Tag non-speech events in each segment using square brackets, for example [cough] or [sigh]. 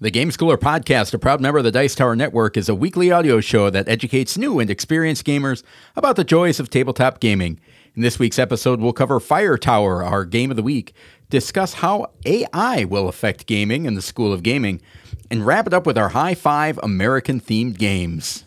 The Game Schooler Podcast, a proud member of the Dice Tower Network, is a weekly audio show that educates new and experienced gamers about the joys of tabletop gaming. In this week's episode, we'll cover Fire Tower, our game of the week, discuss how AI will affect gaming in the School of Gaming, and wrap it up with our high five American themed games.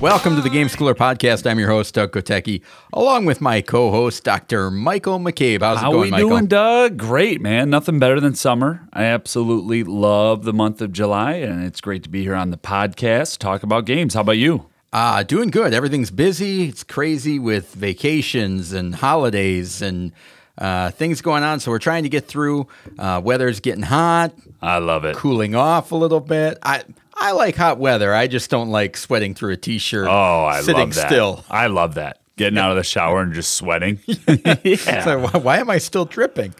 Welcome to the Game Schooler Podcast. I'm your host, Doug Kotecki, along with my co-host, Dr. Michael McCabe. How's How it going, we Michael? doing, Doug? Great, man. Nothing better than summer. I absolutely love the month of July, and it's great to be here on the podcast, talk about games. How about you? Uh, doing good. Everything's busy. It's crazy with vacations and holidays and uh, things going on. So we're trying to get through. Uh, weather's getting hot, I love it. cooling off a little bit. I I like hot weather. I just don't like sweating through a t-shirt. Oh, I sitting love that. Sitting still. I love that. Getting out of the shower and just sweating. [laughs] yeah. So why- why am I still dripping?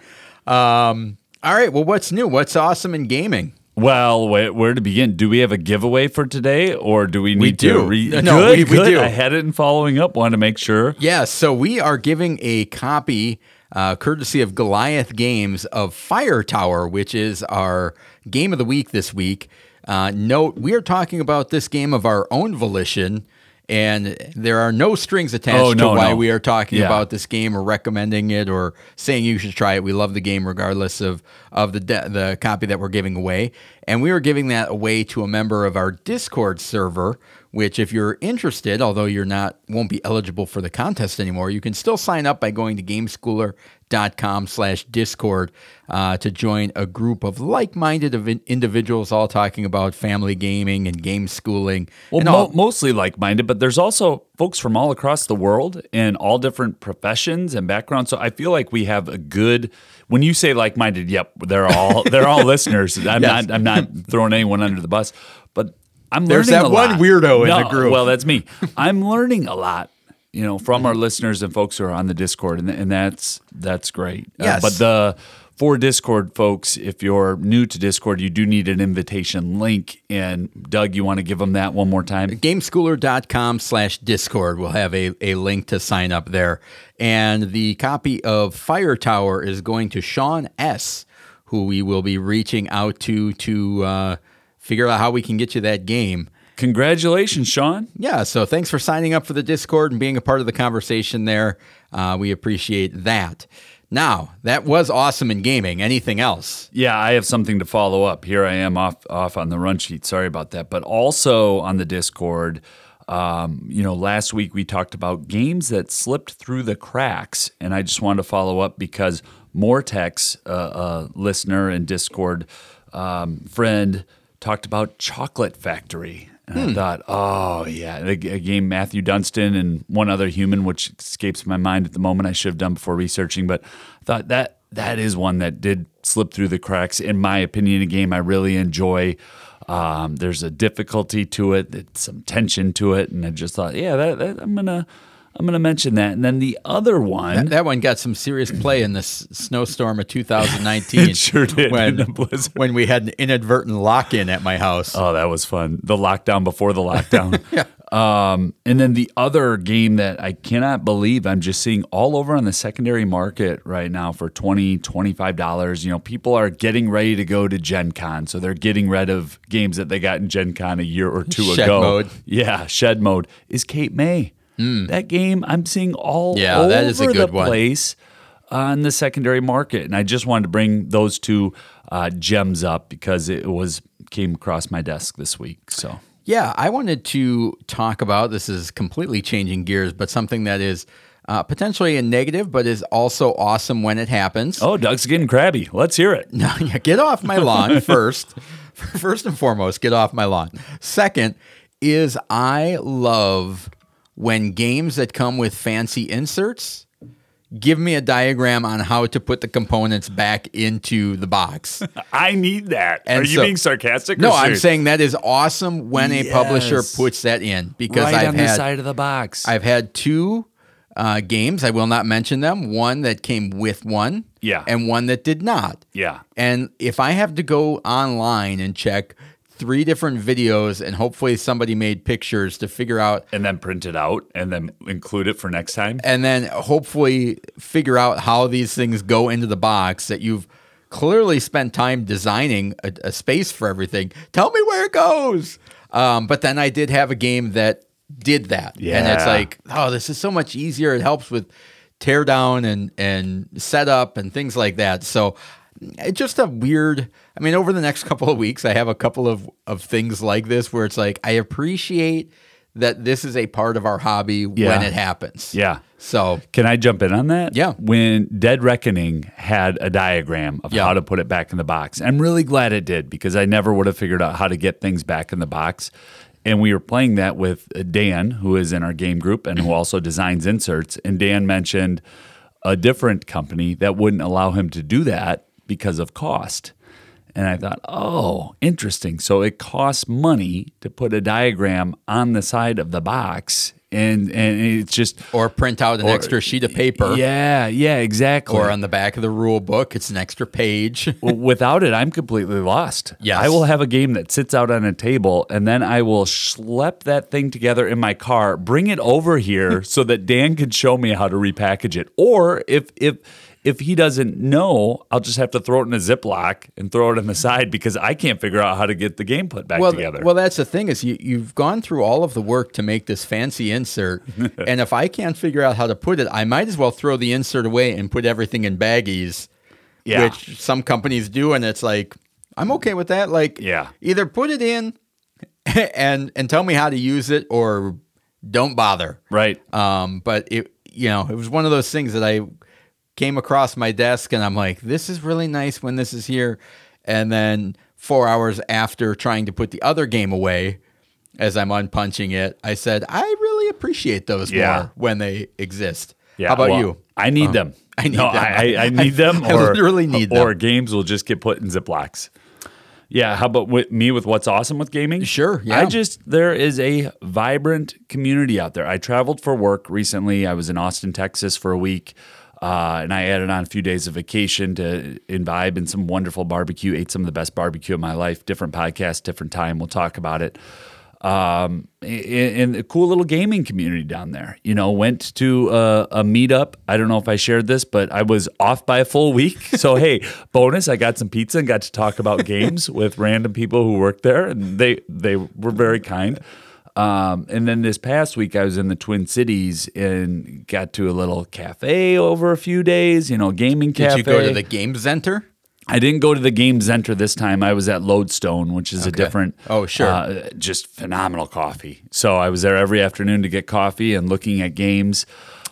Um, all right. Well, what's new? What's awesome in gaming? Well, where, where to begin? Do we have a giveaway for today, or do we need do. to? Re- No, good, we- we good. do. I had it in following up. Wanted to make sure. Yeah, so we are giving a copy, uh, courtesy of Goliath Games, of Fire Tower, which is our game of the week this week. Uh, note, we are talking about this game of our own volition, and there are no strings attached Oh, no, to why no. we are talking Yeah. about this game or recommending it or saying you should try it. We love the game regardless of of the de- the copy that we're giving away, and we are giving that away to a member of our Discord server. Which, if you're interested, although you're not, won't be eligible for the contest anymore, you can still sign up by going to gameschooler.com slash discord uh, to join a group of like-minded of in- individuals all talking about family gaming and game schooling. Well, mo- mostly like minded, but there's also folks from all across the world and all different professions and backgrounds. So I feel like we have a good. When you say like minded, yep, they're all [laughs] they're all listeners. I'm Yes. not I'm not throwing anyone under the bus, but I'm There's learning that one weirdo in No, the group. Well, that's me. I'm learning a lot. You know, from our listeners and folks who are on the Discord, and, and that's that's great. Uh, Yes. but the for Discord folks, if you're new to Discord, you do need an invitation link. And Doug, you want to give them that one more time? gameschooler.com slash discord will have a, a link to sign up there and the copy of fire tower is going to sean s who we will be reaching out to to uh, figure out how we can get you that game Congratulations, Sean. yeah so thanks for signing up for the discord and being a part of the conversation there uh, we appreciate that now that was awesome in gaming anything else Yeah, I have something to follow up. Here I am off off on the run sheet. Sorry about that. But also on the Discord, um, you know, last week we talked about games that slipped through the cracks, and I just wanted to follow up because Mortex, uh, a listener and Discord um, friend, talked about Chocolate Factory. And I thought, oh yeah, a, a game Matthew Dunstan and one other human, which escapes my mind at the moment. I should have done before researching, but I thought that that is one that did slip through the cracks. In my opinion, a game I really enjoy. Um, there's a difficulty to it, some tension to it, and I just thought, yeah, that, that, I'm gonna I'm gonna mention that. And then the other one, that one got some serious play in this snowstorm of 2019 [laughs] It sure did, in when, when we had an inadvertent lock-in at my house Oh, that was fun. The lockdown before the lockdown. [laughs] um, and then the other game that I cannot believe I'm just seeing all over on the secondary market right now for 20 $25. You know, people are getting ready to go to Gen Con. So they're getting rid of games that they got in Gen Con a year or two Shed ago. mode. Yeah, shed mode is Cape May. That game I'm seeing all. Yeah, over that is a good the one. place on the secondary market. And I just wanted to bring those two uh, gems up because it was came across my desk this week. So Yeah, I wanted to talk about this is completely changing gears, but something that is uh, potentially a negative, but is also awesome when it happens. Oh, Doug's getting crabby. Let's hear it. [laughs] No, yeah, get off my lawn [laughs] first. First and foremost, get off my lawn. Second is I love when games that come with fancy inserts give me a diagram on how to put the components back into the box. [laughs] I need that. And Are you so- being sarcastic? or No, I'm saying that is awesome when a publisher puts that in because right I've on had the side of the box. I've had two uh, games. I will not mention them. One that came with one, Yeah. and one that did not. yeah. And if I have to go online and check three different videos, and hopefully somebody made pictures to figure out, And then print it out and then include it for next time. and then hopefully figure out how these things go into the box that you've clearly spent time designing a, a space for everything. Tell me where it goes. Um, but then I did have a game that did that, yeah. and it's like, oh, this is so much easier. It helps with teardown and and setup and things like that. So it's just a weird. I mean, over the next couple of weeks, I have a couple of of things like this where it's like I appreciate that this is a part of our hobby Yeah. when it happens. Yeah. So Can I jump in on that? Yeah. When Dead Reckoning had a diagram of Yeah. how to put it back in the box, I'm really glad it did because I never would have figured out how to get things back in the box. And we were playing that with uh, Dan, who is in our game group and who also designs inserts. And Dan mentioned a different company that wouldn't allow him to do that because of cost. And I thought, oh, interesting. So it costs money to put a diagram on the side of the box. And, and it's just or print out an extra sheet of paper. yeah, yeah, exactly. Or on the back of the rule book, it's an extra page. [laughs] Well, without it, I'm completely lost. Yes. I will have a game that sits out on a table, and then I will schlep that thing together in my car, bring it over here [laughs] so that Dan can show me how to repackage it. Or if if if he doesn't know, I'll just have to throw it in a Ziploc and throw it on the side because I can't figure out how to get the game put back well, together. well, that's the thing is you you've gone through all of the work to make this fancy insert, [laughs] and if I can't figure out how to put it, I might as well throw the insert away and put everything in baggies, Yeah. which some companies do, and it's like I'm okay with that. Like, Yeah. either put it in [laughs] and and tell me how to use it, or don't bother. right. Um, but it, you know, it was one of those things that I came across my desk and I'm like, this is really nice when this is here. And then four hours after trying to put the other game away, as I'm unpunching it, I said, I really appreciate those Yeah. more when they exist. Yeah, How about well, you? Uh, I need them. [laughs] I need no, them. I, I, I need [laughs] them. I or, literally need them. Or games will just get put in Ziplocs. Yeah. How about with me with what's awesome with gaming? Sure, yeah. I just there is a vibrant community out there. I traveled for work recently. I was in Austin, Texas for a week. Uh, and I added on a few days of vacation to imbibe in some wonderful barbecue. Ate some of the best barbecue of my life. Different podcast, different time. We'll talk about it um, in, a cool little gaming community down there. You know, went to a, a meetup. I don't know if I shared this, but I was off by a full week. [laughs] So hey, bonus! I got some pizza and got to talk about games with random people who worked there, and they they were very kind. Um, and then this past week, I was in the Twin Cities and got to a little cafe over a few days. You know, gaming cafe. Did you go to the game center? I didn't go to the game center this time. I was at Lodestone, which is a different. Oh, sure. Uh, just phenomenal coffee. So I was there every afternoon to get coffee and looking at games.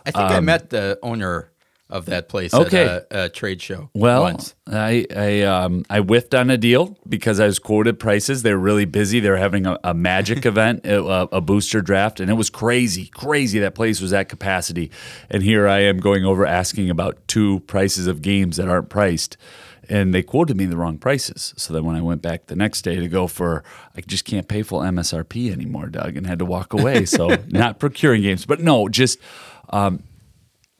I think I met the owner of that place Um, Okay. at a, a trade show Well, once. I I um I whiffed on a deal because I was quoted prices. They were really busy. They were having a, a magic [laughs] event, a, a booster draft, and it was crazy, crazy. That place was at capacity, and here I am going over asking about two prices of games that aren't priced. And they quoted me the wrong prices. So then when I went back the next day to go for, I just can't pay full MSRP anymore, Doug, and had to walk away. So [laughs] not procuring games, but no, just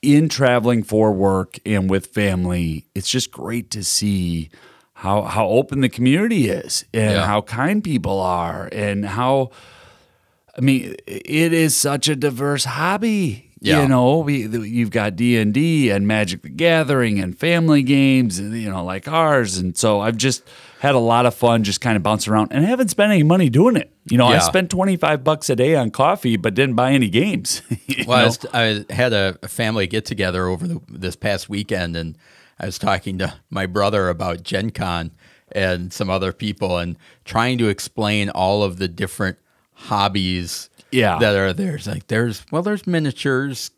in traveling for work and with family, it's just great to see how how open the community is and Yeah. how kind people are and how I mean it is such a diverse hobby. Yeah. You know, we, you've got D and D and Magic the Gathering and family games, you know, like ours. And so I've just had a lot of fun, just kind of bouncing around, and I haven't spent any money doing it. You know, I spent twenty five bucks a day on coffee, but didn't buy any games. [laughs] Well, I, was, I had a, a family get together over the, this past weekend, and I was talking to my brother about Gen Con and some other people, and trying to explain all of the different hobbies Yeah. that are there. It's like there's well, there's miniatures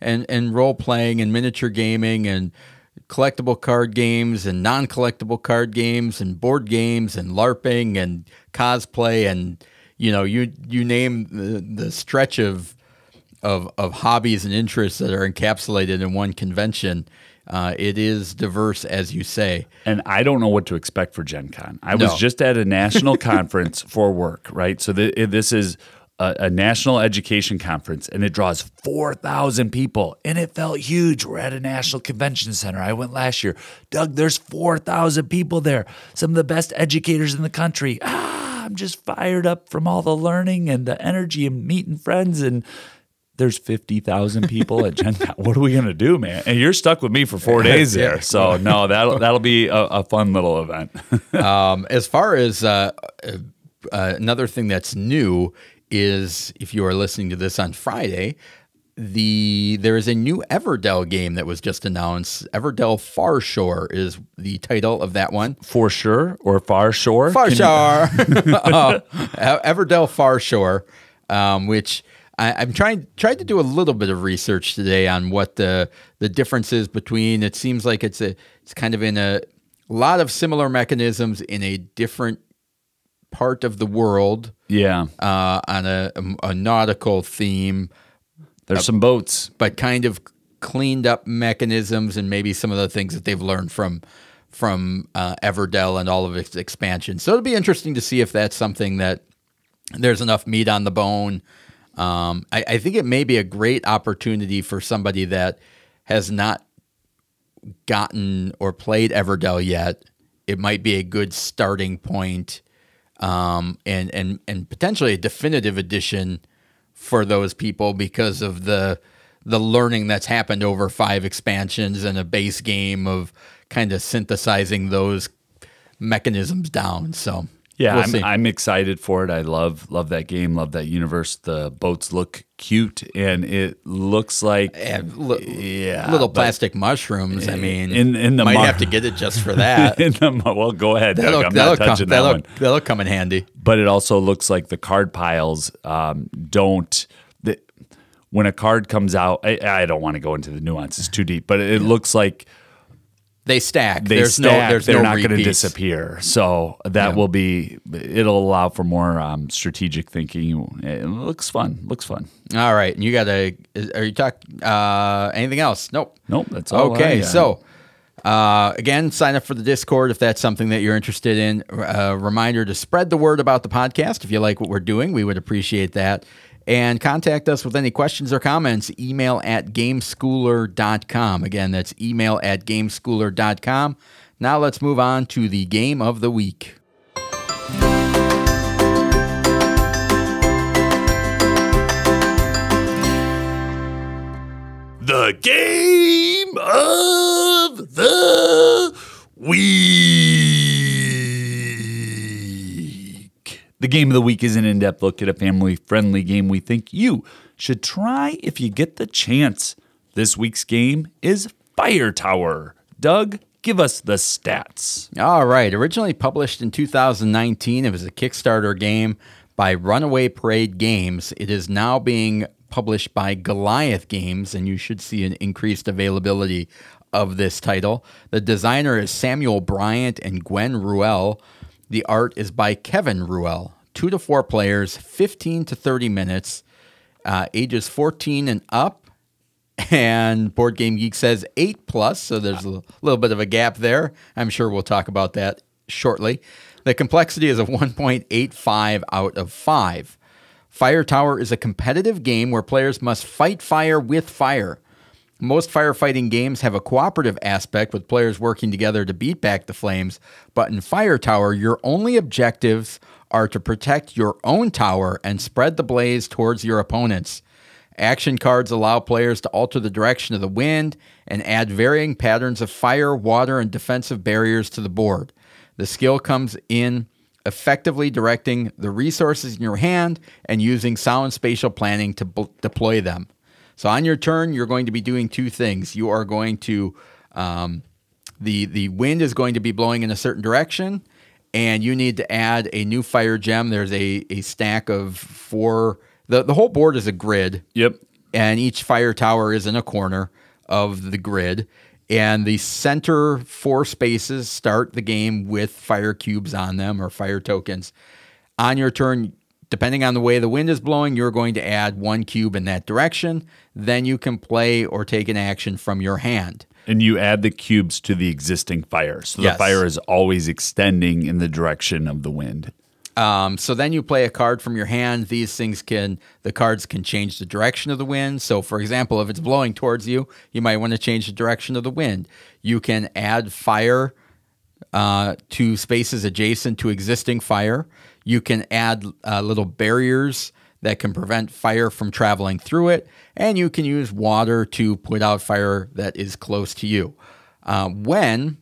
and and role playing and miniature gaming and collectible card games and non-collectible card games and board games and larping and cosplay and you know you you name the, the stretch of of of hobbies and interests that are encapsulated in one convention. Uh, it is diverse, as you say. And I don't know what to expect for Gen Con. I was just at a national [laughs] conference for work, right? So th- this is a, a national education conference, and it draws 4,000 people, and it felt huge. We're at a national convention center. I went last year. Doug, there's 4,000 people there, some of the best educators in the country. Ah, I'm just fired up from all the learning and the energy and meeting friends and there's 50,000 people at Gen Con. What are we going to do, man? And you're stuck with me for four days there. So, no, that'll, that'll be a, a fun little event. [laughs] Um, as far as uh, uh, another thing that's new is, if you are listening to this on Friday, the there is a new Everdell game that was just announced. Everdell Far Shore is the title of that one. for sure or far shore. Far Can you- Shore, Oh, [laughs] [laughs] Everdell Far Shore, um, which I, I'm trying tried to do a little bit of research today on what the the difference is between. It seems like it's a it's kind of in a lot of similar mechanisms in a different part of the world Yeah. uh, on a, a nautical theme, There's some boats. but kind of cleaned up mechanisms and maybe some of the things that they've learned from from uh, Everdell and all of its expansion. So it'll be interesting to see if that's something that there's enough meat on the bone. Um, I, I think it may be a great opportunity for somebody that has not gotten or played Everdell yet. It might be a good starting point, um, and and and potentially a definitive edition for those people because of the the learning that's happened over five expansions and a base game of kind of synthesizing those mechanisms down. So Yeah, we'll I'm. I'm excited for it. I love love that game. Love that universe. The boats look cute, and it looks like And li- yeah, little plastic mushrooms. I mean, in- in the might mar- have to get it just for that. [laughs] in the well, go ahead. Doug. that'll, I'm that'll not come. touching that That'll, that'll come in handy. But it also looks like the card piles um, don't. The, when a card comes out, I, I don't want to go into the nuances too deep, but it looks like They stack. they there's stack. no. There's they're no not going to disappear. So that will be. It'll allow for more um, strategic thinking. It looks fun. Looks fun. All right, and you got to. Are you talk? Uh, anything else? Nope. Nope. That's all. Okay, got. so uh, again, sign up for the Discord if that's something that you're interested in. A reminder to spread the word about the podcast. If you like what we're doing, we would appreciate that. And contact us with any questions or comments. Email at gameschooler.com. Again, that's email at gameschooler.com. Now let's move on to the game of the week. the game of the week. The game of the week is an in depth look at a family friendly game we think you should try if you get the chance. This week's game is Fire Tower. Doug, give us the stats. All right. Originally published in 2019, it was a Kickstarter game by Runaway Parade Games. It is now being published by Goliath Games, and you should see an increased availability of this title. The designer is Samuel Bryant and Gwen Ruel. The art is by Kevin Ruel. Two to four players, 15 to 30 minutes, uh, ages 14 and up and Board Game Geek says eight plus, so there's a little bit of a gap there. I'm sure we'll talk about that shortly. The complexity is a 1.85 out of 5. Fire Tower is a competitive game where players must fight fire with fire. Most firefighting games have a cooperative aspect with players working together to beat back the flames, but in Fire Tower, your only objectives are to protect your own tower and spread the blaze towards your opponents. Action cards allow players to alter the direction of the wind and add varying patterns of fire, water, and defensive barriers to the board. The skill comes in effectively directing the resources in your hand and using sound spatial planning to deploy them. So on your turn, you're going to be doing two things. You are going to um, the the wind is going to be blowing in a certain direction, and you need to add a new fire gem. There's a a stack of four. the The whole board is a grid Yep. and each fire tower is in a corner of the grid. And the center four spaces start the game with fire cubes on them or fire tokens. On your turn, depending on the way the wind is blowing, you're going to add one cube in that direction. Then you can play or take an action from your hand. And you add the cubes to the existing fire. So Yes. the fire is always extending in the direction of the wind. Um, so then you play a card from your hand. These things can, the cards can change the direction of the wind. So, for example, if it's blowing towards you, you might want to change the direction of the wind. You can add fire uh, to spaces adjacent to existing fire. You can add uh, little barriers that can prevent fire from traveling through it. And you can use water to put out fire that is close to you. Uh, when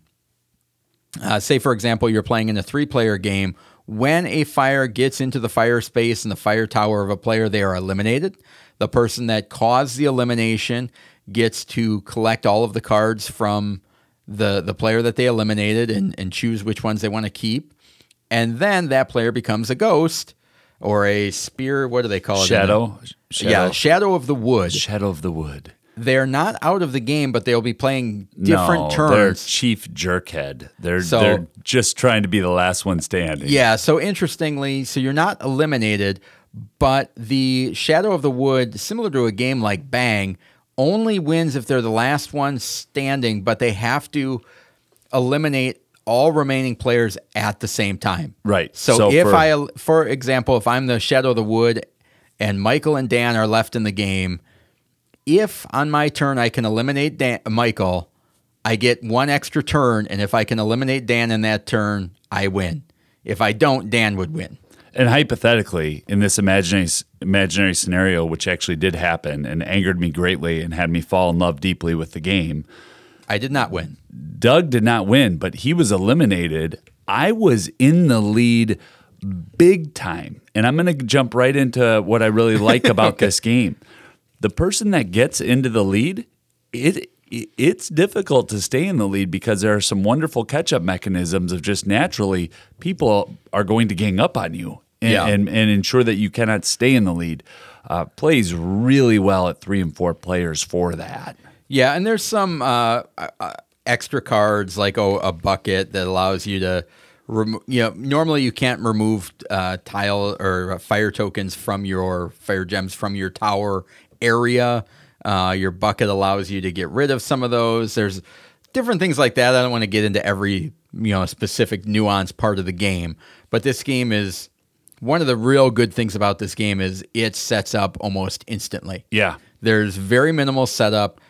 uh, say, for example, you're playing in a three player game. When a fire gets into the fire space and the fire tower of a player, they are eliminated. The person that caused the elimination gets to collect all of the cards from the, the player that they eliminated and, and choose which ones they want to keep. And then that player becomes a ghost or a spear. What do they call it? Shadow. Yeah, Shadow of the Wood. Shadow of the Wood. They're not out of the game, but they'll be playing different no, They're turns. chief jerkhead. They're So- they're just trying to be the last one standing. Yeah. So interestingly, so you're not eliminated, but the Shadow of the Wood, similar to a game like Bang, only wins if they're the last one standing, but they have to eliminate all remaining players at the same time. Right. So, So if for- I, for example, if I'm the Shadow of the Wood and Michael and Dan are left in the game, if on my turn I can eliminate Dan, Michael, I get one extra turn, and if I can eliminate Dan in that turn, I win. If I don't, Dan would win. And hypothetically, in this imaginary imaginary scenario, which actually did happen and angered me greatly and had me fall in love deeply with the game, I did not win. Doug did not win, but he was eliminated. I was in the lead big time. And I'm going to jump right into what I really like about [laughs] this game. The person that gets into the lead, it it's difficult to stay in the lead because there are some wonderful catch-up mechanisms of just naturally people are going to gang up on you and, Yeah. and, and ensure that you cannot stay in the lead. Uh, plays really well at three and four players for that. Yeah, and there's some uh, uh, extra cards like oh, a bucket that allows you to remove. You know, normally you can't remove uh, tile or fire tokens from your fire gems from your tower area. Uh, your bucket allows you to get rid of some of those. There's different things like that. I don't want to get into every you know specific nuance part of the game, but this game is one of the real good things about this game is it sets up almost instantly. Yeah. There's very minimal setup.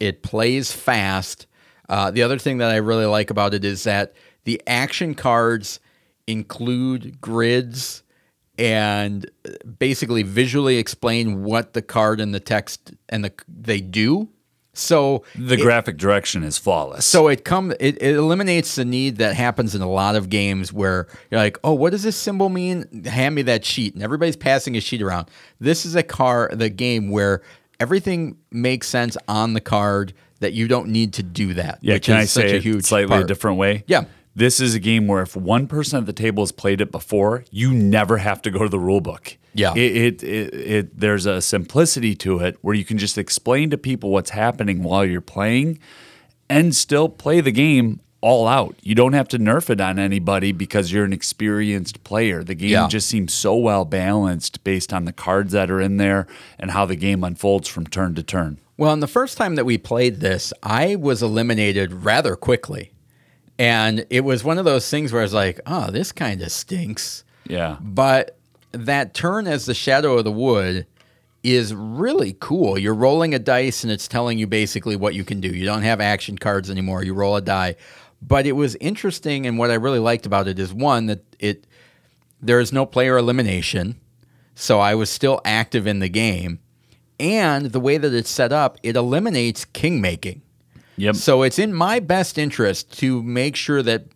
It plays fast. Uh, the other thing that I really like about it is that the action cards include grids and basically visually explain what the card and the text and the they do. So The graphic direction is flawless. so it come it, it eliminates the need that happens in a lot of games where you're like, oh, what does this symbol mean? Hand me that sheet, and everybody's passing a sheet around. This is a car the game where everything makes sense on the card that you don't need to do that. Yeah, can I such say a slightly part. a different way? Yeah. This is a game where if one person at the table has played it before, you never have to go to the rule book. Yeah. It, it, it, it there's a simplicity to it where you can just explain to people what's happening while you're playing and still play the game all out. You don't have to nerf it on anybody because you're an experienced player. The game Yeah. just seems so well balanced based on the cards that are in there and how the game unfolds from turn to turn. Well, and the first time that we played this, I was eliminated rather quickly. And it was one of those things where I was like, oh, this kind of stinks. Yeah. But that turn as the shadow of the wood is really cool. You're rolling a dice and it's telling you basically what you can do. You don't have action cards anymore. You roll a die. But it was interesting and what I really liked about it is one that it there is no player elimination. So I was still active in the game. And the way that it's set up, it eliminates king making. Yep. So it's in my best interest to make sure that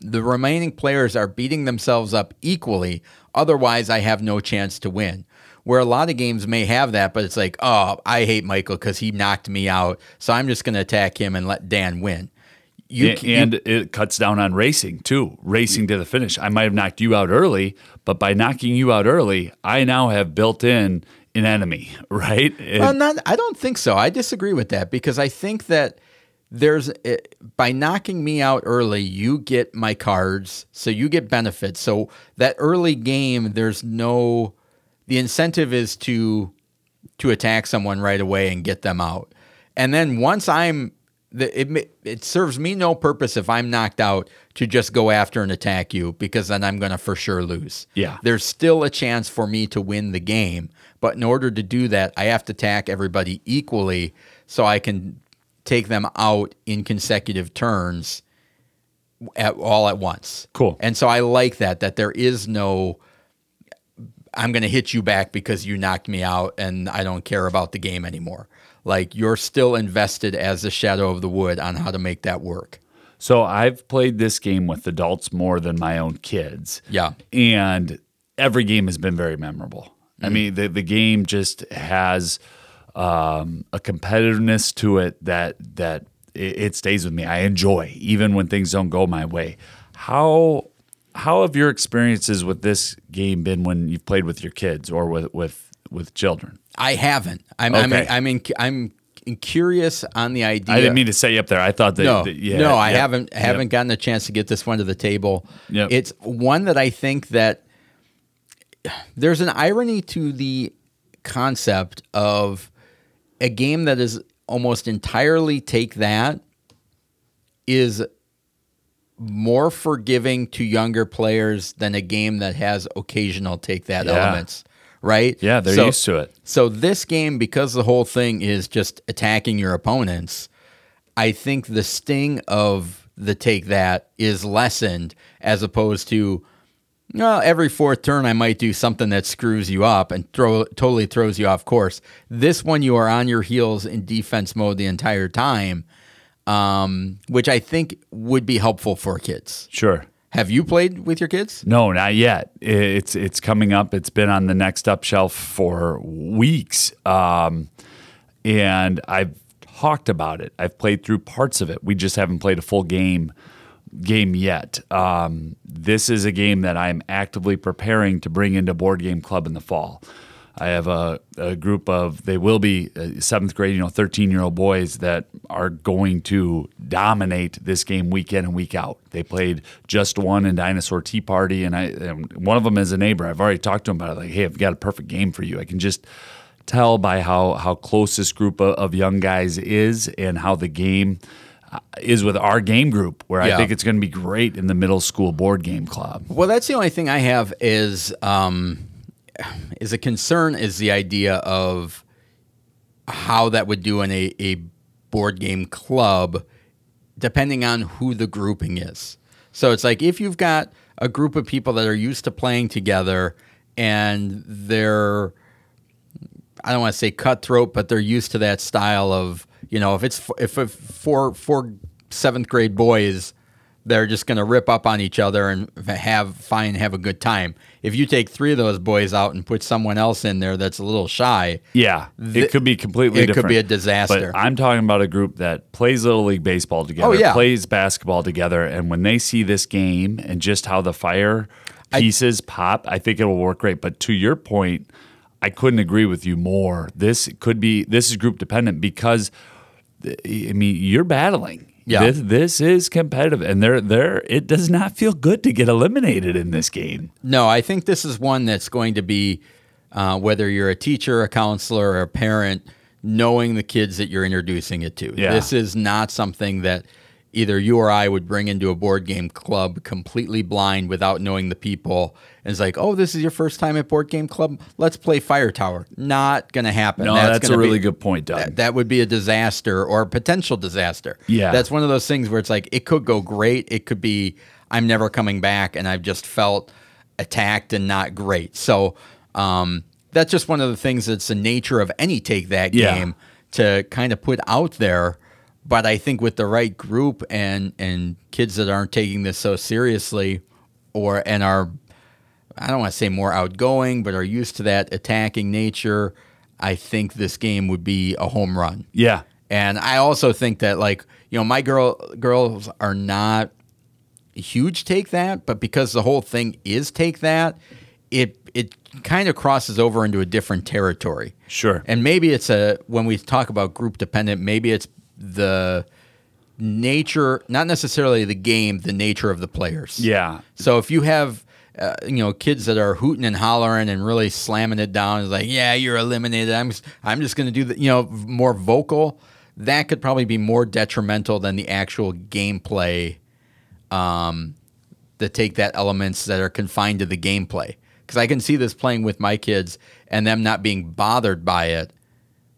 the remaining players are beating themselves up equally. Otherwise, I have no chance to win. Where a lot of games may have that, but it's like, oh, I hate Michael because he knocked me out. So I'm just going to attack him and let Dan win. You, A- c- you- and it cuts down on racing too, racing to the finish. I might have knocked you out early, but by knocking you out early, I now have built in an enemy, [laughs] right? And- Well, not. I don't think so. I disagree with that because I think that there's it, by knocking me out early, you get my cards, so you get benefits. So that early game, there's no the incentive is to to attack someone right away and get them out. And then once I'm the, it it serves me no purpose if I'm knocked out to just go after and attack you because then I'm going to for sure lose. Yeah. There's still a chance for me to win the game, but in order to do that, I have to attack everybody equally so I can take them out in consecutive turns at all at once. Cool. And so I like that that there is no I'm going to hit you back because you knocked me out and I don't care about the game anymore. Like you're still invested as the shadow of the wood on how to make that work. So I've played this game with adults more than my own kids. Yeah. And every game has been very memorable. I mean, the, the game just has um, a competitiveness to it that that it, it stays with me. I enjoy even when things don't go my way. How how have your experiences with this game been when you've played with your kids or with with with children? I haven't. I'm I'm Okay. I'm, in, I'm curious on the idea I didn't mean to say you up there. I thought that, no, that- yeah, no, I yep, haven't yep. haven't gotten a chance to get this one to the table. Yep. It's one that I think that there's an irony to the concept of a game that is almost entirely take that is more forgiving to younger players than a game that has occasional take that Yeah. elements, right? Yeah, they're So- used to it. so this game, because the whole thing is just attacking your opponents, I think the sting of the take that is lessened as opposed to well, every fourth turn I might do something that screws you up and throw totally throws you off course. This one you are on your heels in defense mode the entire time, um, which I think would be helpful for kids. Sure. Have you played with your kids? No, not yet. It's it's coming up. It's been on the next up shelf for weeks, um, and I've talked about it. I've played through parts of it. We just haven't played a full game game yet. Um, this is a game that I'm actively preparing to bring into Board Game Club in the fall. I have a, a group of they will be uh, seventh grade, you know, thirteen year old boys that are going to dominate this game week in and week out. They played just one in Dinosaur Tea Party, and I and one of them is a neighbor. I've already talked to him about it. Like, hey, I've got a perfect game for you. I can just tell by how how close this group of, of young guys is and how the game uh, is with our game group. Where Yeah. I think it's going to be great in the middle school board game club. Well, that's the only thing I have is um, is a concern is the idea of how that would do in a, a board game club, depending on who the grouping is. So it's like if you've got a group of people that are used to playing together and they're I don't want to say cutthroat, but they're used to that style of you know if it's if, if four four seventh grade boys they're just going to rip up on each other and have fine have a good time. If you take three of those boys out and put someone else in there that's a little shy, Yeah, The- it could be completely it could be a disaster. But I'm talking about a group that plays Little League Baseball oh, together, Oh, yeah. plays basketball together, and when they see this game and just how the fire pieces pop, I think it will work great. But to your point, I couldn't agree with you more. This could be this is group dependent because I mean you're battling. Yeah. This, this is competitive, and they're there. It does not feel good to get eliminated in this game. No, I think this is one that's going to be uh, whether you're a teacher, a counselor, or a parent, knowing the kids that you're introducing it to. Yeah. This is not something that either you or I would bring into a board game club completely blind without knowing the people. And it's like, oh, this is your first time at board game club. Let's play Fire Tower. Not going to happen. No, that's, a really be- good point, Doug. That, that would be a disaster or a potential disaster. Yeah. That's one of those things where it's like it could go great. It could be I'm never coming back and I've just felt attacked and not great. So um, that's just one of the things that's the nature of any take that Yeah. game to kind of put out there. But I think with the right group and and kids that aren't taking this so seriously or and are I don't want to say more outgoing, but are used to that attacking nature, I think this game would be a home run. yeah, And I also think that like, you know, my girl girls are not huge take that, but because the whole thing is take that, it it kind of crosses over into a different territory. Sure. And maybe it's a when we talk about group dependent, maybe it's the nature, not necessarily the game, the nature of the players. Yeah. So if you have, uh, you know, kids that are hooting and hollering and really slamming it down, it's like, yeah, you're eliminated. I'm, just, I'm just going to do the, you know, more vocal. That could probably be more detrimental than the actual gameplay. Um, that take that elements that are confined to the gameplay. Because I can see this playing with my kids and them not being bothered by it,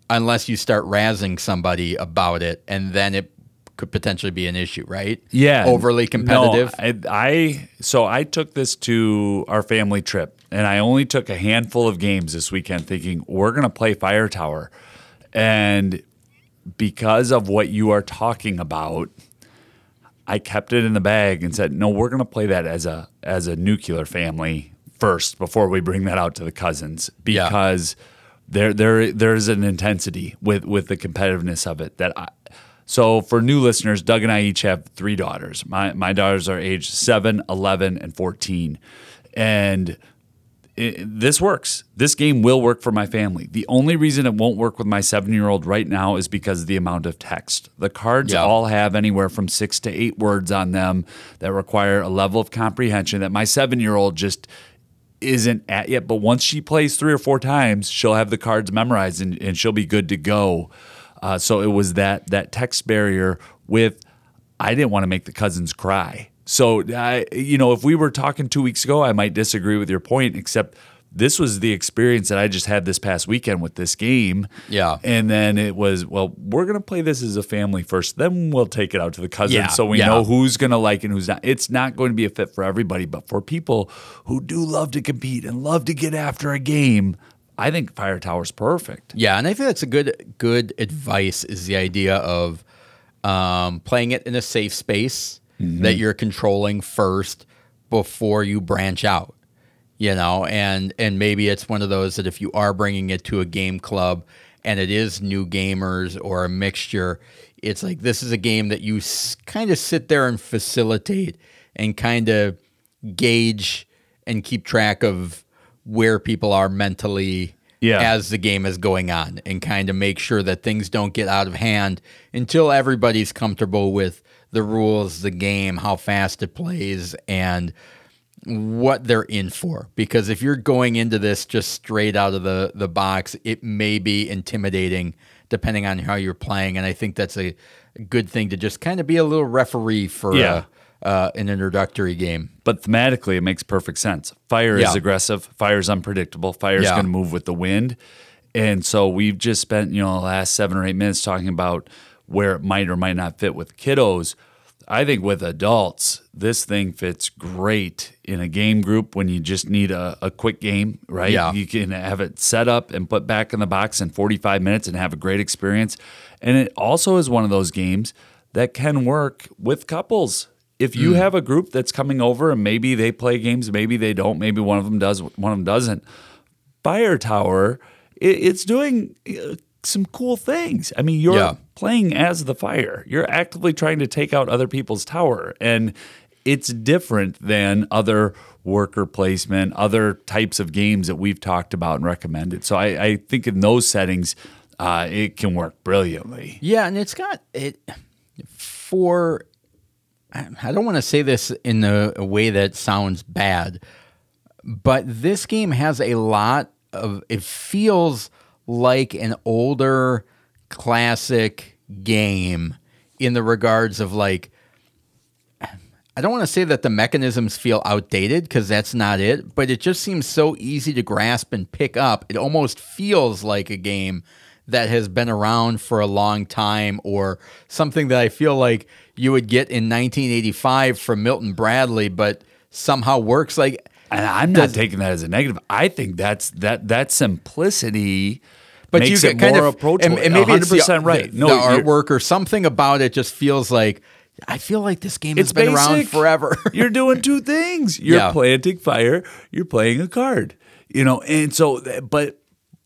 unless you start razzing somebody about it, and then it could potentially be an issue, right? Yeah, overly competitive. No, I, I so I took this to our family trip, and I only took a handful of games this weekend, thinking we're gonna play Fire Tower, and because of what you are talking about, I kept it in the bag and said, "No, we're gonna play that as a as a nuclear family first before we bring that out to the cousins because." Yeah. There, there, there's an intensity with with the competitiveness of it that I, so, for new listeners, Doug and I each have three daughters. My, my daughters are aged 7, 11, and 14. And it, this works. This game will work for my family. The only reason it won't work with my seven year old right now is because of the amount of text. The cards yeah. all have anywhere from six to eight words on them that require a level of comprehension that my seven year old just isn't at yet. But once she plays three or four times, she'll have the cards memorized and, and she'll be good to go. Uh, so it was that that text barrier with I didn't want to make the cousins cry. So I, you know, if we were talking two weeks ago, I might disagree with your point, except this was the experience that I just had this past weekend with this game. Yeah. And then it was, well, we're going to play this as a family first. Then we'll take it out to the cousins yeah. so we yeah. know who's going to like and who's not. It's not going to be a fit for everybody, but for people who do love to compete and love to get after a game, I think Fire Tower's perfect. Yeah, and I think that's a good good advice is the idea of um, playing it in a safe space mm-hmm. that you're controlling first before you branch out. You know, and and maybe it's one of those that if you are bringing it to a game club and it is new gamers or a mixture, it's like this is a game that you s- kind of sit there and facilitate and kind of gauge and keep track of where people are mentally yeah. as the game is going on and kind of make sure that things don't get out of hand until everybody's comfortable with the rules, the game, how fast it plays, and what they're in for. Because if you're going into this just straight out of the, the box, it may be intimidating depending on how you're playing. And I think that's a, good thing to just kind of be a little referee for yeah. uh, an introductory game. But thematically, it makes perfect sense. Fire yeah. is aggressive. Fire is unpredictable. Fire is yeah. going to move with the wind. And so we've just spent, you know, the last seven or eight minutes talking about where it might or might not fit with kiddos. I think with adults, this thing fits great in a game group when you just need a, a quick game, right? Yeah. You can have it set up and put back in the box in 45 minutes and have a great experience. And it also is one of those games that can work with couples if you mm. have a group that's coming over and maybe they play games, maybe they don't, maybe one of them does, one of them doesn't. Fire Tower, it, it's doing some cool things. I mean, you're yeah. playing as the fire. You're actively trying to take out other people's tower, and it's different than other worker placement, other types of games that we've talked about and recommended. So I, I think in those settings, uh, it can work brilliantly. Yeah, and it's got it for I don't want to say this in a, a way that sounds bad, but this game has a lot of. It feels like an older classic game in the regards of like. I don't want to say that the mechanisms feel outdated because that's not it, but it just seems so easy to grasp and pick up. It almost feels like a game that has been around for a long time or something that I feel like you would get in 1985 from Milton Bradley, but somehow works like. And I'm not taking that as a negative. I think that's that that simplicity but makes you get kind more of, approachable. And, and maybe 100% it's the, right. The, no, the artwork or something about it just feels like I feel like this game has been basic. around forever. [laughs] you're doing two things. You're yeah. planting fire. You're playing a card. You know, and so, but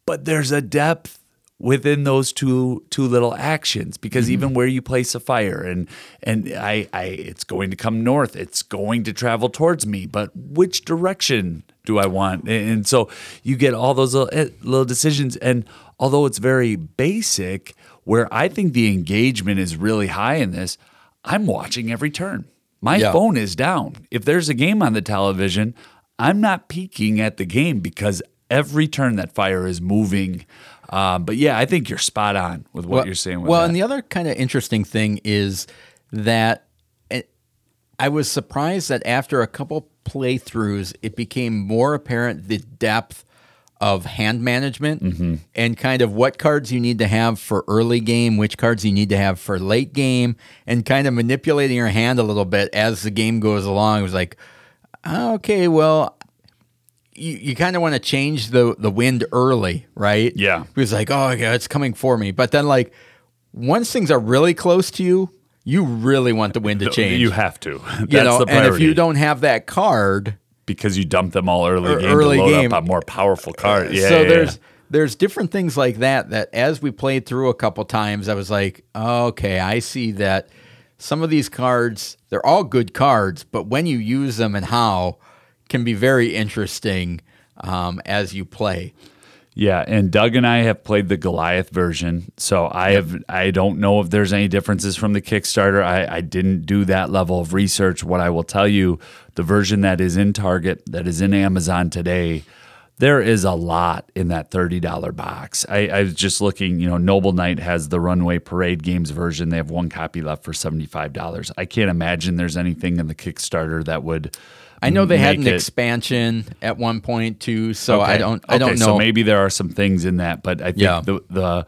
but there's a depth within those two two little actions because mm-hmm. even where you place a fire and and I, I it's going to come north it's going to travel towards me but which direction do I want and so you get all those little, eh, little decisions and although it's very basic where I think the engagement is really high in this I'm watching every turn. My Yeah. phone is down. If there's a game on the television, I'm not peeking at the game because every turn that fire is moving. Um, but yeah, I think you're spot on with what you're saying. With well, that. and the other kind of interesting thing is that it, I was surprised that after a couple playthroughs, it became more apparent the depth of hand management Mm-hmm. and kind of what cards you need to have for early game, which cards you need to have for late game, and kind of manipulating your hand a little bit as the game goes along. It was like, okay, well, you, you kind of want to change the the wind early, right? Yeah. It was like, oh yeah, it's coming for me. But then like once things are really close to you, you really want the wind to [laughs] change. you have to. That's you know, the and if you don't have that card, because you dump them all early game early to load game. up on more powerful cards. Yeah, so yeah, there's yeah. there's different things like that that as we played through a couple times, I was like, okay, I see that some of these cards, they're all good cards, but when you use them and how can be very interesting um, as you play. Yeah, and Doug and I have played the Goliath version, so I have I don't know if there's any differences from the Kickstarter. I, I didn't do that level of research. What I will tell you, the version that is in Target, that is in Amazon today, there is a lot in that thirty dollar box. I, I was just looking, you know, Noble Knight has the Runaway Parade Games version. They have one copy left for seventy five dollars. I can't imagine there's anything in the Kickstarter that would. I know they had an it- expansion at one point too, so I don't I don't Okay, know. So maybe there are some things in that, but I think Yeah. the the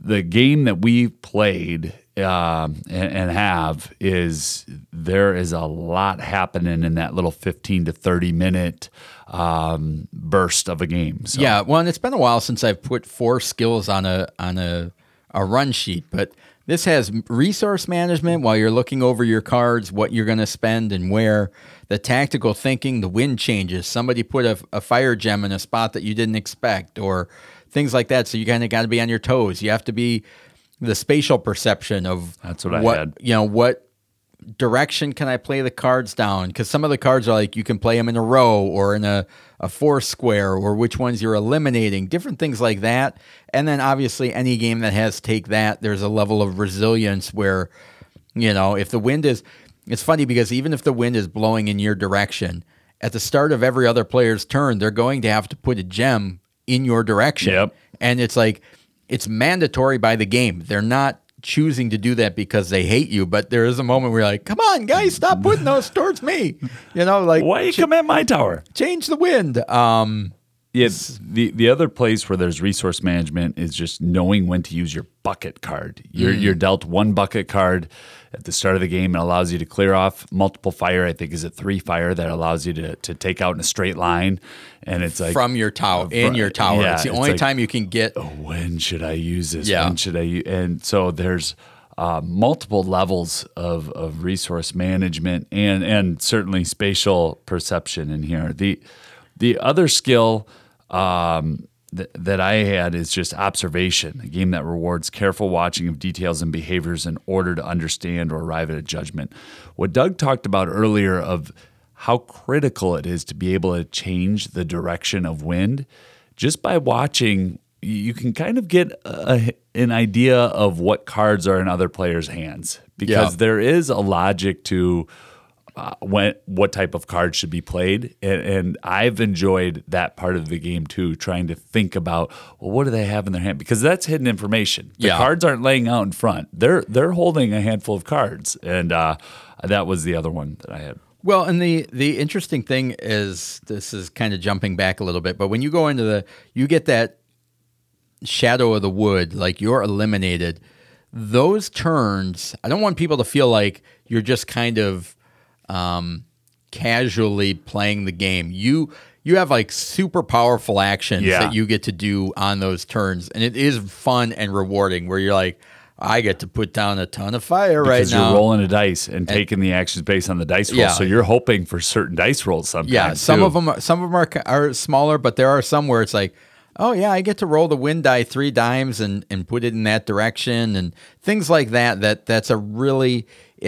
the game that we played um, and, and have is there is a lot happening in that little fifteen to thirty minute um, burst of a game. So. Yeah, well, and it's been a while since I've put four skills on a on a a run sheet, but this has resource management while you're looking over your cards, what you're going to spend and where. The tactical thinking, the wind changes. Somebody put a, a fire gem in a spot that you didn't expect, or things like that. So you kind of got to be on your toes. You have to be the spatial perception of That's what I had. You know what direction can I play the cards down? Because some of the cards are like you can play them in a row or in a, a four square or which ones you're eliminating, different things like that. And then obviously, any game that has take that, there's a level of resilience where, you know, if the wind is, it's funny because even if the wind is blowing in your direction, at the start of every other player's turn, they're going to have to put a gem in your direction. Yep. And it's like, it's mandatory by the game. They're not choosing to do that because they hate you, but there is a moment where you're like, come on, guys, stop putting those towards me. You know, like Why you come at my tower? change the wind. Um, Yeah, the the other place where there's resource management is just knowing when to use your bucket card. You're Mm. you're dealt one bucket card at the start of the game and allows you to clear off multiple fire. I think is it three fire that allows you to to take out in a straight line, and it's like from your tower, in your tower. yeah, it's the it's only like- time you can get. Oh, when should I use this? Yeah. When should I? u- And so there's uh, multiple levels of, of resource management and and certainly spatial perception in here. The the other skill um, th- that I had is just observation, a game that rewards careful watching of details and behaviors in order to understand or arrive at a judgment. What Doug talked about earlier of how critical it is to be able to change the direction of wind just by watching you can kind of get a, an idea of what cards are in other players' hands because Yeah. there is a logic to uh, when what type of card should be played, and, and I've enjoyed that part of the game too, trying to think about well, what do they have in their hand because that's hidden information. The Yeah. cards aren't laying out in front; they're they're holding a handful of cards, and uh, that was the other one that I had. Well, and the the interesting thing is this is kind of jumping back a little bit, but when you go into the you get that shadow of the wood, like you're eliminated. Those turns, I don't want people to feel like you're just kind of um, casually playing the game. You you have like super powerful actions Yeah. that you get to do on those turns, and it is fun and rewarding. Where you're like, I get to put down a ton of fire Because right now. you're rolling a dice and taking the actions based on the dice roll, Yeah. so you're hoping for certain dice rolls. Sometimes, Yeah, some too. of them, are, some of them are, are smaller, but there are some where it's like, oh yeah, I get to roll the wind die three dimes and and put it in that direction and things like that. That that's a really,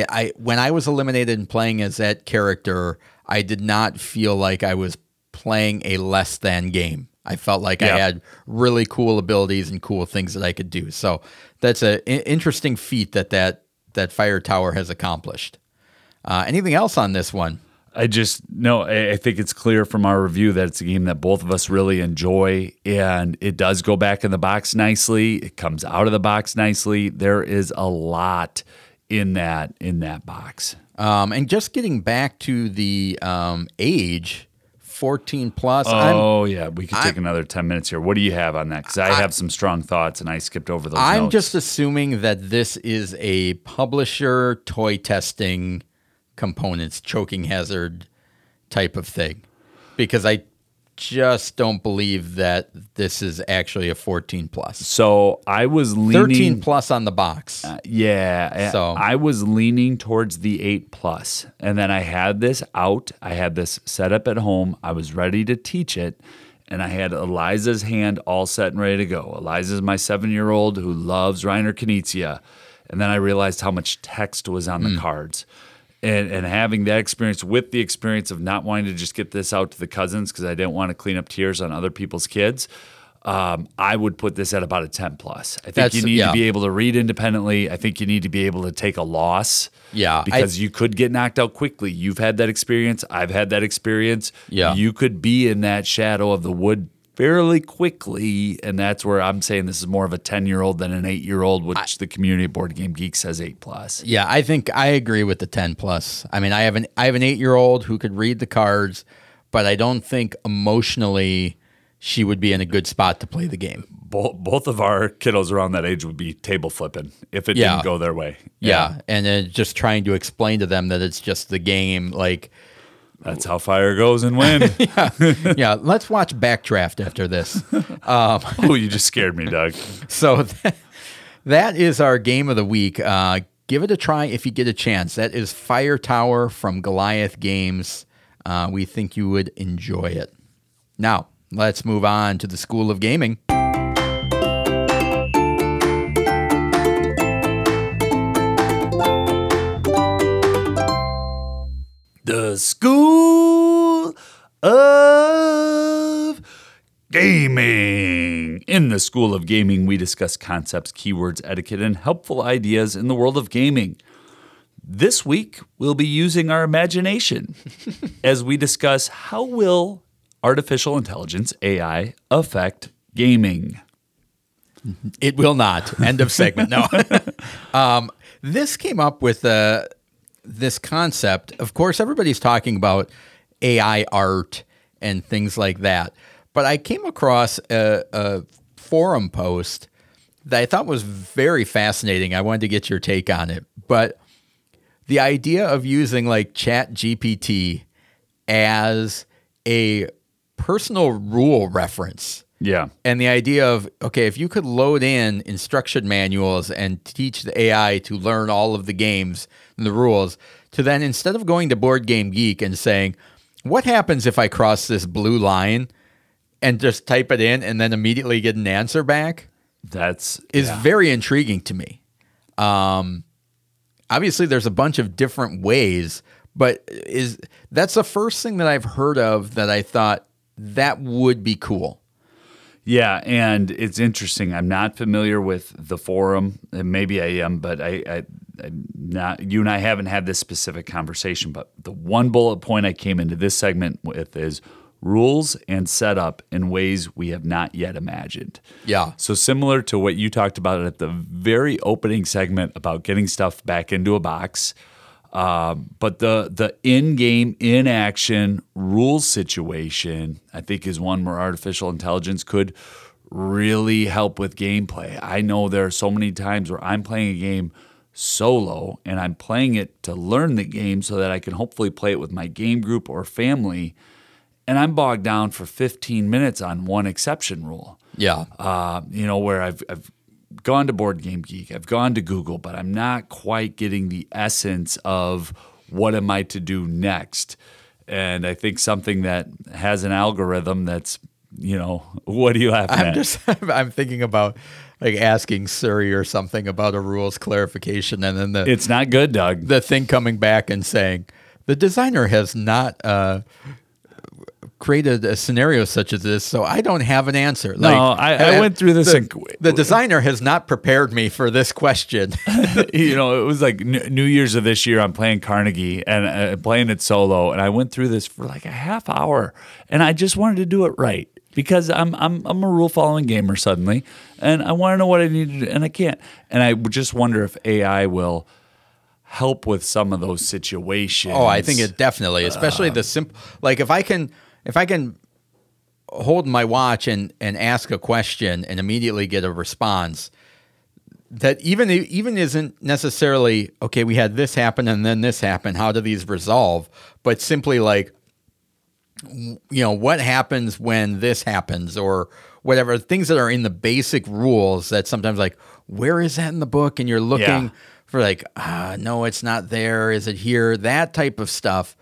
I when I was eliminated and playing as that character, I did not feel like I was playing a less than game. I felt like I had really cool abilities and cool things that I could do. So that's a i- interesting feat that that that Fire Tower has accomplished. Uh, anything else on this one? I just no. I I think it's clear from our review that it's a game that both of us really enjoy, and it does go back in the box nicely. It comes out of the box nicely. There is a lot in that in that box. Um, and just getting back to the um, age, 14 plus. I'm, Oh yeah, we could take another ten minutes here. What do you have on that? Because I, have some strong thoughts, and I skipped over those. I'm notes. just assuming that this is a publisher toy testing components choking hazard type of thing, because I just don't believe that this is actually a 14 plus. so I was leaning 13 plus on the box. Uh, yeah. So- I was leaning towards the eight plus, and then I had this out. I had this set up at home. I was ready to teach it, and I had Eliza's hand all set and ready to go. Eliza's my seven year old who loves Reiner Knizia. And then I realized how much text was on the hmm. cards. And, and having that experience with the experience of not wanting to just get this out to the cousins because I didn't want to clean up tears on other people's kids, um, I would put this at about a 10 plus. I think That's- you need yeah. to be able to read independently. I think you need to be able to take a loss. Yeah, I- Because you could get knocked out quickly. You've had that experience. I've had that experience. Yeah. You could be in that shadow of the wood fairly quickly. And that's where I'm saying this is more of a 10 year old than an eight year old, which the community board game geek says eight plus. Yeah, I think I agree with the 10 plus. I mean, I have an I have an 8-year-old who could read the cards, but I don't think emotionally she would be in a good spot to play the game. Both, both of our kiddos around that age would be table flipping if it Yeah. didn't go their way. Yeah, and then just trying to explain to them that it's just the game like That's how fire goes and win. [laughs] yeah, yeah. let's watch Backdraft after this. [laughs] oh, you just scared me, Doug. [laughs] So that, that is our game of the week. Uh, give it a try if you get a chance. That is Fire Tower from Goliath Games. Uh, we think you would enjoy it. Now, let's move on to the School of Gaming. The School of Gaming. In the School of Gaming, we discuss concepts, keywords, etiquette, and helpful ideas in the world of gaming. This week, we'll be using our imagination [laughs] as we discuss how will artificial intelligence AI affect gaming. It will not. End of segment. No. [laughs] um, this came up with uh, this concept. Of course, everybody's talking about AI art and things like that. But I came across a, a forum post that I thought was very fascinating. I wanted to get your take on it. But the idea of using like Chat GPT as a personal rule reference Yeah. and the idea of okay if you could load in instruction manuals and teach the ai to learn all of the games the rules to then instead of going to board game geek and saying what happens if i cross this blue line and just type it in and then immediately get an answer back That's is yeah. very intriguing to me um, obviously there's a bunch of different ways but is that's the first thing that i've heard of that i thought that would be cool Yeah, and it's interesting. I'm not familiar with the forum, and maybe I am, but I, I, not. You and I haven't had this specific conversation. But the one bullet point I came into this segment with is rules and setup in ways we have not yet imagined. yeah So similar to what you talked about at the very opening segment about getting stuff back into a box, um, but the the in game in action rules situation, I think, is one where artificial intelligence could really help with gameplay. I know there are so many times where I'm playing a game solo and I'm playing it to learn the game so that I can hopefully play it with my game group or family. And I'm bogged down for 15 minutes on one exception rule yeah uh, you know, where I've, I've gone to Board Game Geek, I've gone to Google, but I'm not quite getting the essence of what am I to do next. And I think something that has an algorithm that's, you know, [laughs] what do you have? I'm just [laughs] I'm thinking about like asking Siri or something about a rules clarification, and then the it's not good, Doug. the thing coming back and saying the designer has not uh, created a scenario such as this, so I don't have an answer. No, I- I went through this The, in- the designer has not prepared me for this question. [laughs] you know, it was like New Year's of this year. I'm playing Carnegie and uh, playing it solo, and I went through this for like a half hour, and I just wanted to do it right because I'm I'm I'm a rule following gamer suddenly, and I want to know what I need to do, and I can't, and I just wonder if AI will help with some of those situations. Oh, I think it definitely, uh, especially the simple. Like if I can, if I can hold my watch and and ask a question and immediately get a response that even even isn't necessarily okay. We had this happen and then this happened. How do these resolve? But simply like, you know, what happens when this happens or whatever things that are in the basic rules that sometimes like where is that in the book? And you're looking Yeah. for like ah no it's not there. Is it here? That type of stuff.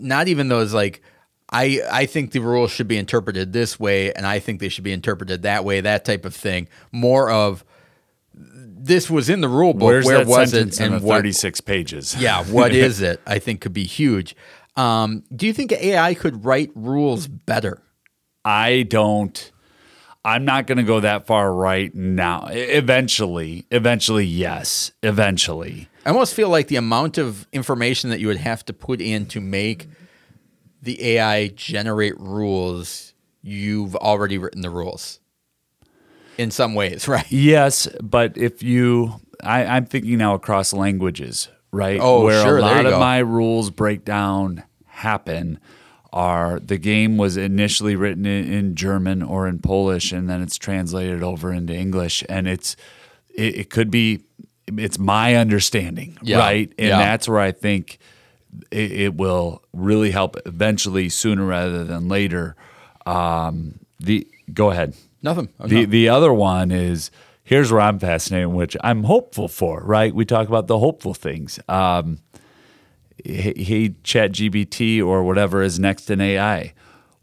Not even those like I I think the rules should be interpreted this way and I think they should be interpreted that way that type of thing. More of this was in the rule book. Where's where that was sentence it in and the what 36 pages? yeah what [laughs] is it I think could be huge um, do you think AI could write rules better I don't. I'm not going to go that far right now. Eventually, eventually, yes, eventually. I almost feel like the amount of information that you would have to put in to make the AI generate rules, you've already written the rules in some ways, [laughs] right? Yes, but if you, I, I'm thinking now across languages, right? Oh, Where sure, a lot of go. my rules breakdown happen are the game was initially written in, in German or in Polish, and then it's translated over into English, and it's it, it could be it's my understanding, Yeah, right? And yeah. that's where I think it, it will really help eventually, sooner rather than later. Um, the go ahead. Nothing. I'm The not- the other one is here's where I'm fascinated, which I'm hopeful for. Right, we talk about the hopeful things. Um, hey, Chat GPT or whatever is next in AI.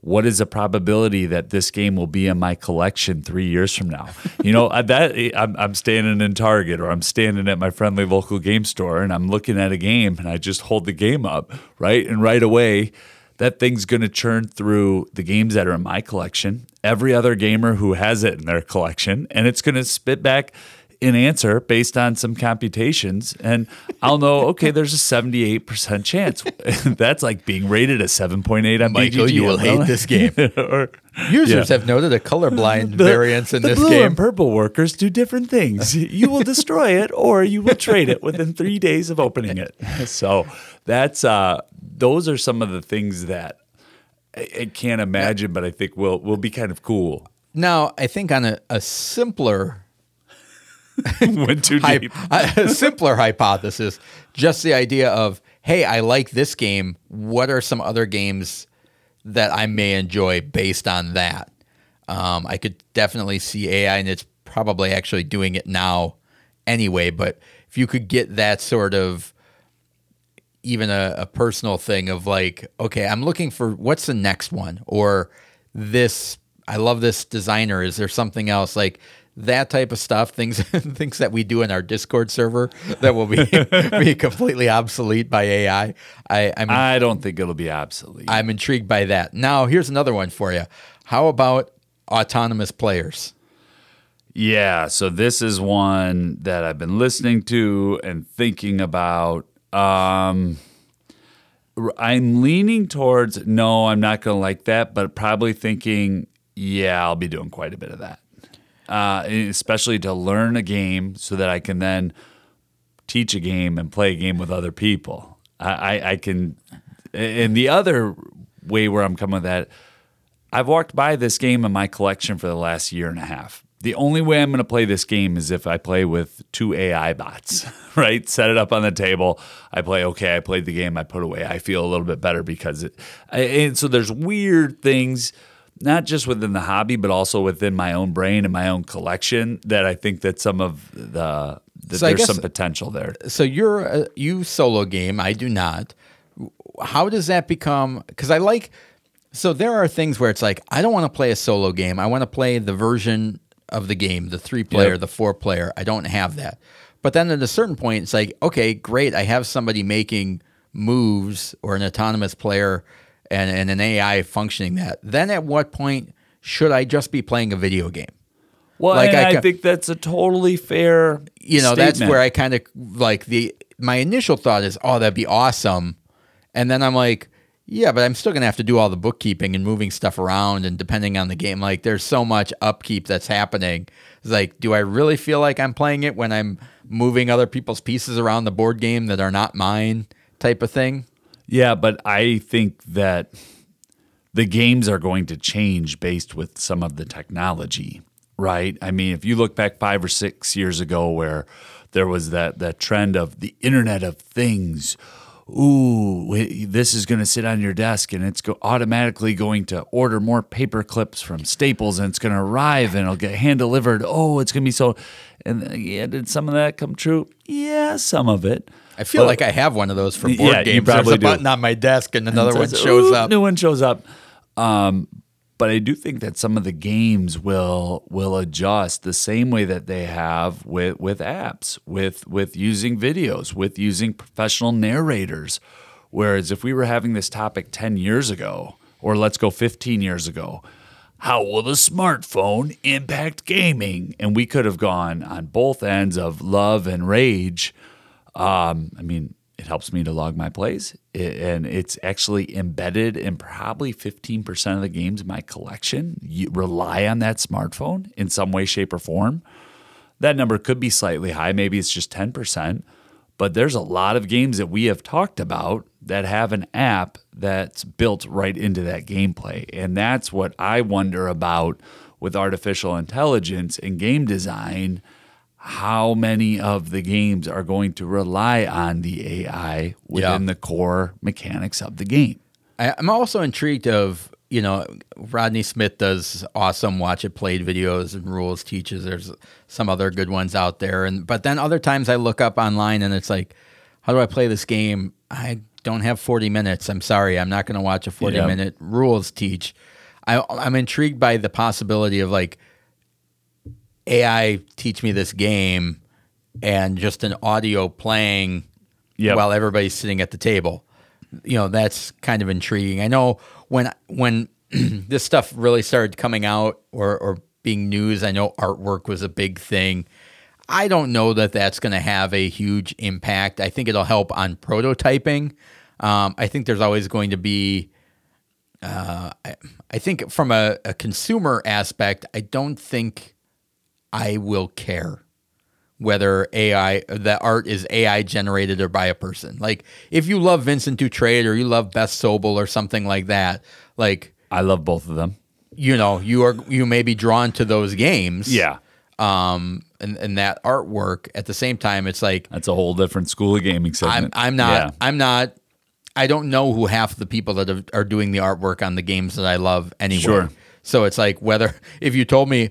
What is the probability that this game will be in my collection three years from now? You know [laughs] that I'm, I'm standing in Target or I'm standing at my friendly local game store and I'm looking at a game and I just hold the game up, right? And right away, that thing's going to churn through the games that are in my collection, every other gamer who has it in their collection, and it's going to spit back an answer based on some computations. And I'll know, [laughs] okay, there's a 78% chance. [laughs] That's like being rated a 7.8 on Michael, BGG. you will hate this game. [laughs] or, Users Yeah. have noted a colorblind the- variance in the this blue game. and purple workers do different things. You will destroy it, or you will trade it within three days of opening it. So that's uh, those are some of the things that I, I can't imagine, but I think will will be kind of cool. Now, I think on a, a simpler [laughs] Went too hy- deep. a simpler hypothesis, just the idea of, hey, I like this game. What are some other games that I may enjoy based on that? Um, I could definitely see AI, and it's probably actually doing it now anyway. But if you could get that sort of even a, a personal thing of like, okay, I'm looking for what's the next one, or this. I love this designer. Is there something else like that type of stuff? Things [laughs] things that we do in our Discord server that will be [laughs] be completely obsolete by AI. I, I'm I don't think it'll be obsolete. I'm intrigued by that. Now, here's another one for you. How about autonomous players? Yeah, so this is one that I've been listening to and thinking about. Um, I'm leaning towards no, I'm not going to like that, but probably thinking, yeah, I'll be doing quite a bit of that, uh, especially to learn a game so that I can then teach a game and play a game with other people. I, I, I can, and the other way where I'm coming with that, I've walked by this game in my collection for the last year and a half. The only way I'm going to play this game is if I play with two AI bots, [laughs] right? Set it up on the table. I play, okay, I played the game, I put away. I feel a little bit better because it. I, and so there's weird things, not just within the hobby, but also within my own brain and my own collection that I think that some of the, that So there's guess- some potential there. so you're a, you solo game i do not how does that become because i like so there are things where it's like i don't want to play a solo game i want to play the version of the game the three player Yep. the four player i don't have that but then at a certain point it's like okay great i have somebody making moves or an autonomous player and, and an AI functioning that, then at what point should I just be playing a video game? Well, Like, I I, think that's a totally fair. you know that's where i kind of like the my initial thought is oh that'd be awesome and then i'm like yeah but i'm still gonna have to do all the bookkeeping and moving stuff around and depending on the game like there's so much upkeep that's happening it's like do i really feel like i'm playing it when i'm moving other people's pieces around the board game that are not mine type of thing Yeah, but I think that the games are going to change based with some of the technology, right? I mean, if you look back five or six years ago, where there was that that trend of the Internet of Things. Ooh, wait, this is going to sit on your desk, and it's go- automatically going to order more paper clips from Staples, and it's going to arrive, and it'll get hand delivered. Oh, it's going to be so. And uh, yeah, did some of that come true? Yeah, some of it. i feel like i have one of those for board Yeah, you games there's probably a do. button on my desk and another one says, shows "Ooh, up New one shows up. Um, but I do think that some of the games will will adjust the same way that they have with with apps, with with using videos, with using professional narrators. Whereas if we were having this topic ten years ago, or let's go fifteen years ago, how will the smartphone impact gaming? And we could have gone on both ends of love and rage. Um, I mean, it helps me to log my plays, i- and it's actually embedded in probably 15% of the games in my collection. You rely on that smartphone in some way, shape, or form. That number could be slightly high. Maybe it's just 10%. But there's a lot of games that we have talked about that have an app that's built right into that gameplay. And that's what I wonder about with artificial intelligence and game design how many of the games are going to rely on the AI within Yeah. the core mechanics of the game. I, I'm also intrigued of you know Rodney Smith does awesome watch it played videos and rules teaches. There's some other good ones out there, and but then other times I look up online and it's like, how do I play this game? I don't have 40 minutes. I'm sorry, I'm not going to watch a 40 Yeah. minute rules teach. I, I'm intrigued by the possibility of like AI teach me this game and just an audio playing Yep. while everybody's sitting at the table. You know, that's kind of intriguing. I know when when [clears throat] this stuff really started coming out or or being news, I know artwork was a big thing. I don't know that that's going to have a huge impact. I think it'll help on prototyping. Um, I think there's always going to be uh, I, I think from a, a consumer aspect, I don't think I will care whether AI the art is AI generated or by a person. Like if you love Vincent Dutrait or you love Beth Sobel or something like that, like I love both of them. you know, you are you may be drawn to those games. Yeah. Um and, and that artwork at the same time it's like That's a whole different school of gaming I'm. I'm not Yeah. I'm not I don't know who half the people that are doing the artwork on the games that I love anyway. Sure. So it's like whether [laughs] if you told me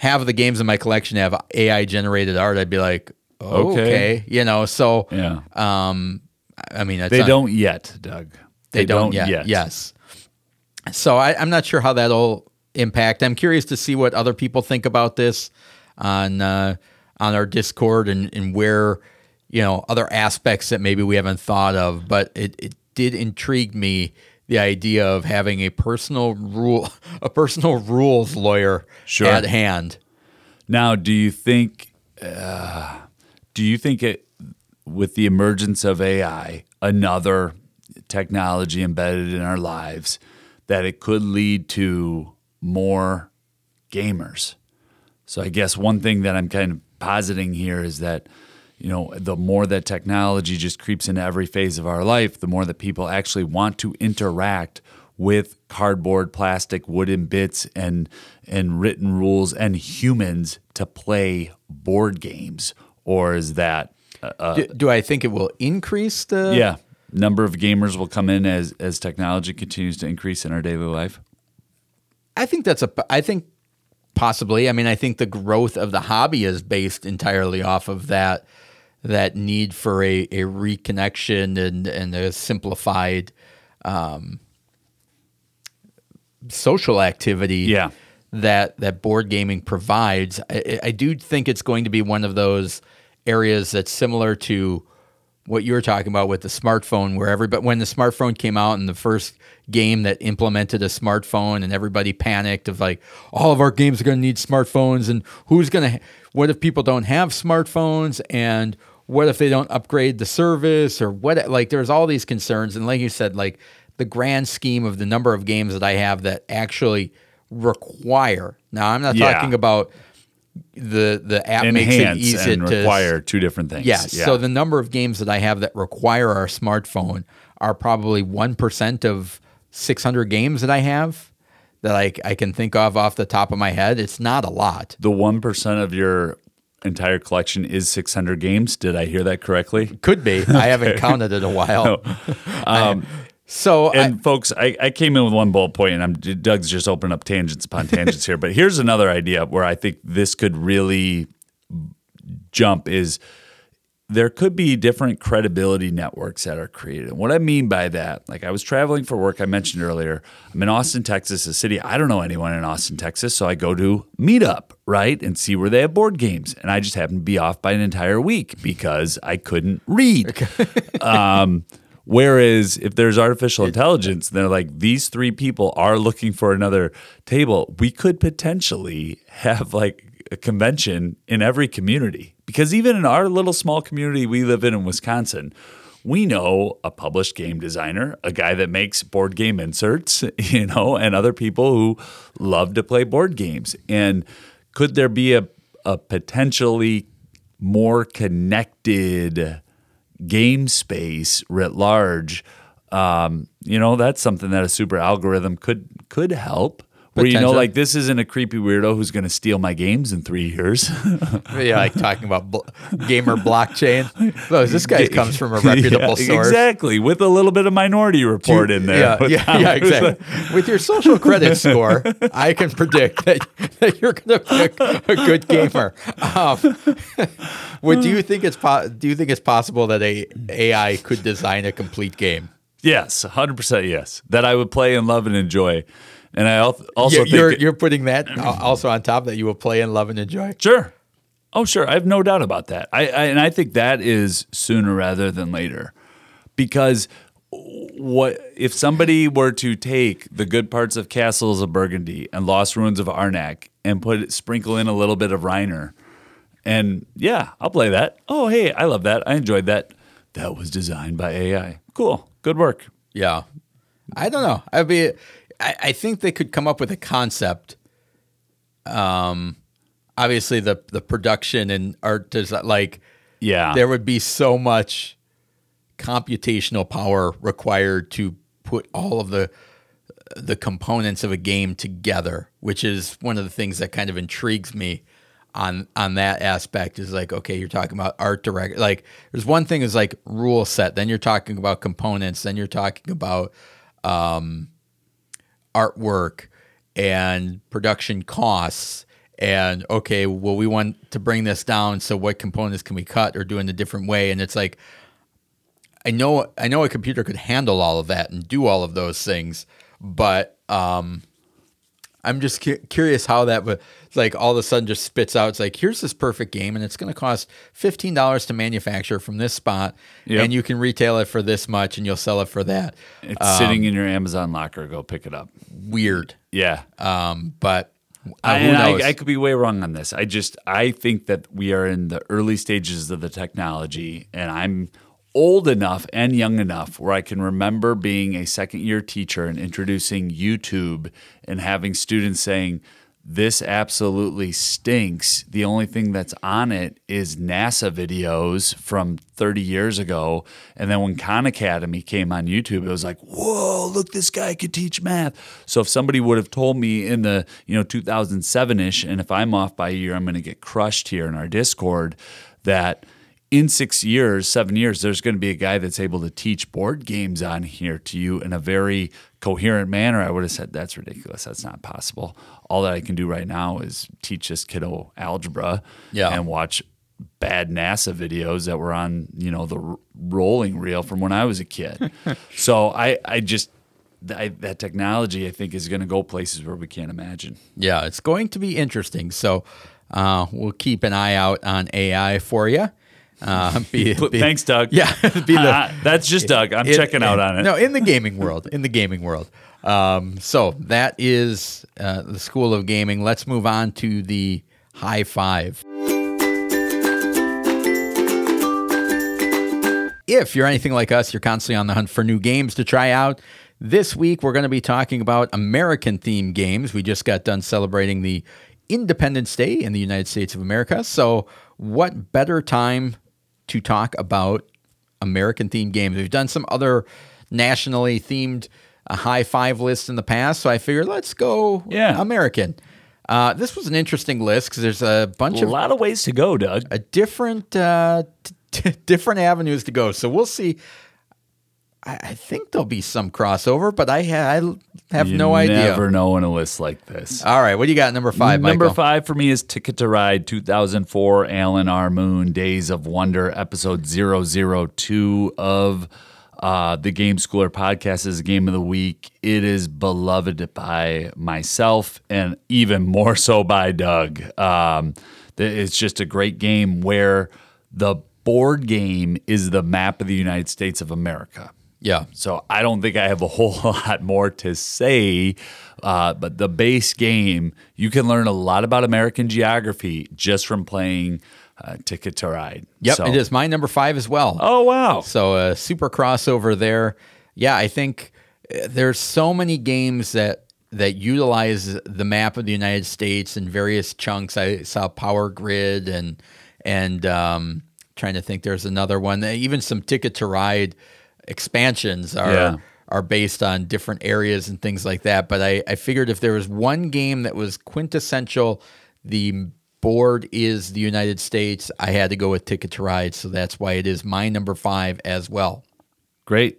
half of the games in my collection have AI generated art, I'd be like, okay, Okay. you know. So Yeah. um, I mean, They don't yet, Doug. They, don't, yet. Yes. So I, I'm not sure how that'll impact. I'm curious to see what other people think about this on uh, on our Discord and, and where you know other aspects that maybe we haven't thought of. But it, it did intrigue me the idea of having a personal rule [laughs] a personal rules lawyer Sure. at hand. Now, do you think? Uh, do you think it, with the emergence of AI, another technology embedded in our lives, that it could lead to more gamers? So I guess one thing that I'm kind of positing here is that, you know, the more that technology just creeps into every phase of our life, the more that people actually want to interact with cardboard, plastic, wooden bits and and written rules and humans to play board games. Or is that uh, do, do I think it will increase the? yeah, number of gamers will come in as as technology continues to increase in our daily life? I think that's a. I think possibly. I mean, I think the growth of the hobby is based entirely off of that that need for a, a reconnection and and a simplified um, social activity. Yeah. That that board gaming provides. I, I do think it's going to be one of those areas that's similar to what you were talking about with the smartphone, where everybody when the smartphone came out and the first game that implemented a smartphone and everybody panicked of like all of our games are going to need smartphones and who's going to what if people don't have smartphones and what if they don't upgrade the service or what like there's all these concerns and like you said like the grand scheme of the number of games that I have that actually require now I'm not Yeah. talking about the the app makes it Enhance easy and to require two different things. Yes. Yeah. So the number of games that I have that require our smartphone are probably 1% of 600 games that I have that I, I can think of off the top of my head. It's not a lot. the one percent of your entire collection is 600 games. Did I hear that correctly? Could be. I haven't counted it in a [laughs] while. Um, so I, and folks, I, I came in with one bullet point, and I'm Doug's just opening up tangents upon tangents here. But here's another idea where I think this could really jump is there could be different credibility networks that are created. And what I mean by that, like I was traveling for work, I mentioned earlier, I'm in Austin, Texas, a city. I don't know anyone in Austin, Texas. So I go to Meetup, right? And see where they have board games. And I just happened to be off by an entire week because I couldn't read. [laughs] um, whereas if there's artificial intelligence, they're like, these three people are looking for another table. We could potentially have like a convention in every community because even in our little small community we live in in Wisconsin, we know a published game designer, a guy that makes board game inserts, [laughs] you know, and other people who love to play board games. And could there be a, a potentially more connected game space writ large? Um, you know, that's something that a super algorithm could could help. Where you know, like this isn't a creepy weirdo who's going to steal my games in three years. [laughs] yeah, like talking about bl- gamer blockchain. Well, this guy comes from a reputable Yeah, source. exactly, with a little bit of Minority Report in there. Yeah, [laughs] yeah, yeah, exactly. With your social credit [laughs] score, I can predict that, that you're going to pick a good gamer. Um, what do you think it's po- do you think it's possible that a AI could design a complete game? Yes, hundred percent. Yes, that I would play and love and enjoy. And I also You're, think you're, that- you're putting that also on top that you will play and love and enjoy. Sure. Oh, sure. I have no doubt about that. I, I and I think that is sooner rather than later, because what if somebody were to take the good parts of Castles of Burgundy and Lost Ruins of Arnak and put sprinkle in a little bit of Reiner, and yeah, I'll play that. Oh, hey, I love that. I enjoyed that. That was designed by AI. Cool. Good work. Yeah, I don't know. I'd be. I, I think they could come up with a concept. Um, obviously the the production and art design, like Yeah. there would be so much computational power required to put all of the the components of a game together, which is one of the things that kind of intrigues me on on that aspect is like okay you're talking about art direct like there's one thing is like rule set then you're talking about components then you're talking about um, artwork and production costs and okay well we want to bring this down so what components can we cut or do in a different way? And it's like I know I know a computer could handle all of that and do all of those things, but um, I'm just cu- curious how that would like all of a sudden just spits out. It's like here's this perfect game, and it's going to cost fifteen dollars to manufacture from this spot, Yep. and you can retail it for this much, and you'll sell it for that. it's sitting in your Amazon locker. Go pick it up. Weird, Yeah. um, but uh, I, who and I- I, could be way wrong on this. I just I think that we are in the early stages of the technology, and I'm old enough and young enough where I can remember being a second year teacher and introducing YouTube and having students saying. This absolutely stinks. The only thing that's on it is NASA videos from 30 years ago. And then when Khan Academy came on YouTube, it was like, whoa, look, this guy could teach math. So if somebody would have told me in the, you know, 2007-ish, and if I'm off by a year, I'm going to get crushed here in our Discord, that in six years, seven years, there's going to be a guy that's able to teach board games on here to you in a very coherent manner. I would have said, that's ridiculous. That's not possible. All that I can do right now is teach this kiddo algebra Yeah. and watch bad NASA videos that were on, you know, the r- rolling reel from when I was a kid. [laughs] so I, I just, I, that technology, I think, is going to go places where we can't imagine. Yeah, it's going to be interesting. So uh, we'll keep an eye out on AI for you. Uh, be, [laughs] be- Thanks, Doug. [laughs] Yeah, [laughs] be the- Ah, that's just Doug. I'm in- checking out on it. No, in the gaming world. In the gaming world. Um, so that is uh, the School of Gaming. Let's move on to the high five. If you're anything like us, you're constantly on the hunt for new games to try out. This week, we're going to be talking about American themed games. We just got done celebrating the Independence Day in the United States of America. So, what better time to talk about American themed games? We've done some other nationally themed uh, high five lists in the past. So, I figured let's go Yeah. American. Uh, this was an interesting list because there's a bunch A of lot of ways to go, Doug. a different uh, t- [laughs] different avenues to go. So we'll see. I, I think there'll be some crossover, but I, ha- I have You no idea. Never know in a list like this. All right, what do you got? Number five, Number Michael? five for me is Ticket to Ride 2004 Alan R. Moon Days of Wonder, episode 002 of uh, the Game Schooler podcast is a Game of the Week. It is beloved by myself and even more so by Doug. Um, it's just a great game where the board game is the map of the United States of America. Yeah, So I don't think I have a whole [laughs] lot more to say. Uh, but the base game, you can learn a lot about American geography just from playing uh, Ticket to Ride. yep, So- it is my number five as well. Oh wow! So a super crossover there. Yeah, I think uh, there's so many games that that utilize the map of the United States in various chunks. I saw Power Grid and and um, trying to think. There's another one. Even some Ticket to Ride expansions are. Yeah. Are based on different areas and things like that. But I, I figured if there was one game that was quintessential, the board is the United States, I had to go with Ticket to Ride. So that's why it is my number five as well. Great.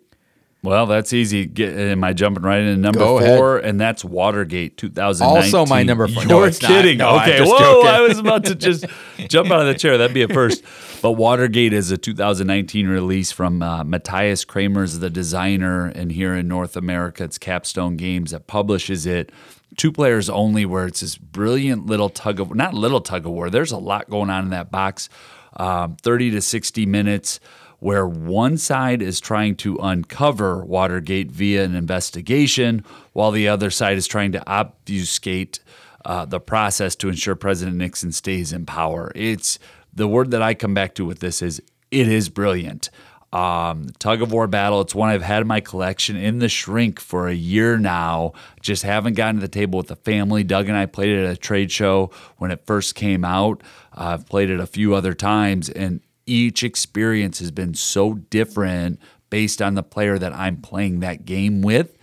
Well, that's easy. Get, am I jumping right into number Go four? And that's Watergate 2019. Also my number four. You're No, kidding. No, okay. Whoa! joking. I was about to just [laughs] jump out of the chair. That'd be a first. But Watergate is a 2019 release from uh, Matthias Cramer's the designer, and here in North America, it's Capstone Games that publishes it. Two players only, where it's this brilliant little tug of not little tug of war. There's a lot going on in that box. Um, 30 to 60 minutes where one side is trying to uncover Watergate via an investigation, while the other side is trying to obfuscate uh, the process to ensure President Nixon stays in power. It's the word that I come back to with this is it is brilliant. Um, tug of war battle. It's one I've had in my collection in the shrink for a year now. Just haven't gotten to the table with the family. Doug and I played it at a trade show when it first came out. Uh, I've played it a few other times, and each experience has been so different based on the player that I'm playing that game with.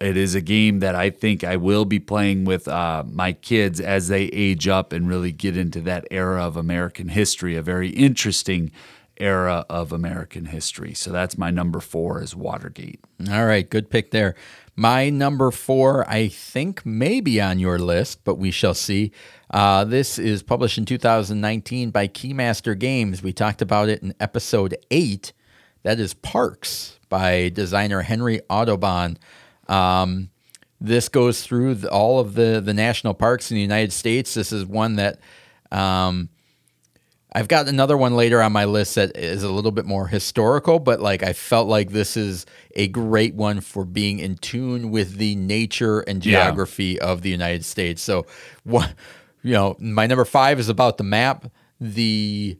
It is a game that I think I will be playing with uh, my kids as they age up and really get into that era of American history, a very interesting era of American history. So that's my number four is Watergate. All right, good pick there. My number four, I think, may be on your list, but we shall see. Uh, this is published in 2019 by Keymaster Games. We talked about it in episode eight. That is Parks by designer Henry Audubon. Um, this goes through the, all of the, the national parks in the United States. This is one that um, I've got another one later on my list that is a little bit more historical, but like I felt like this is a great one for being in tune with the nature and Yeah. geography of the United States. So, what you know, my number five is about the map. The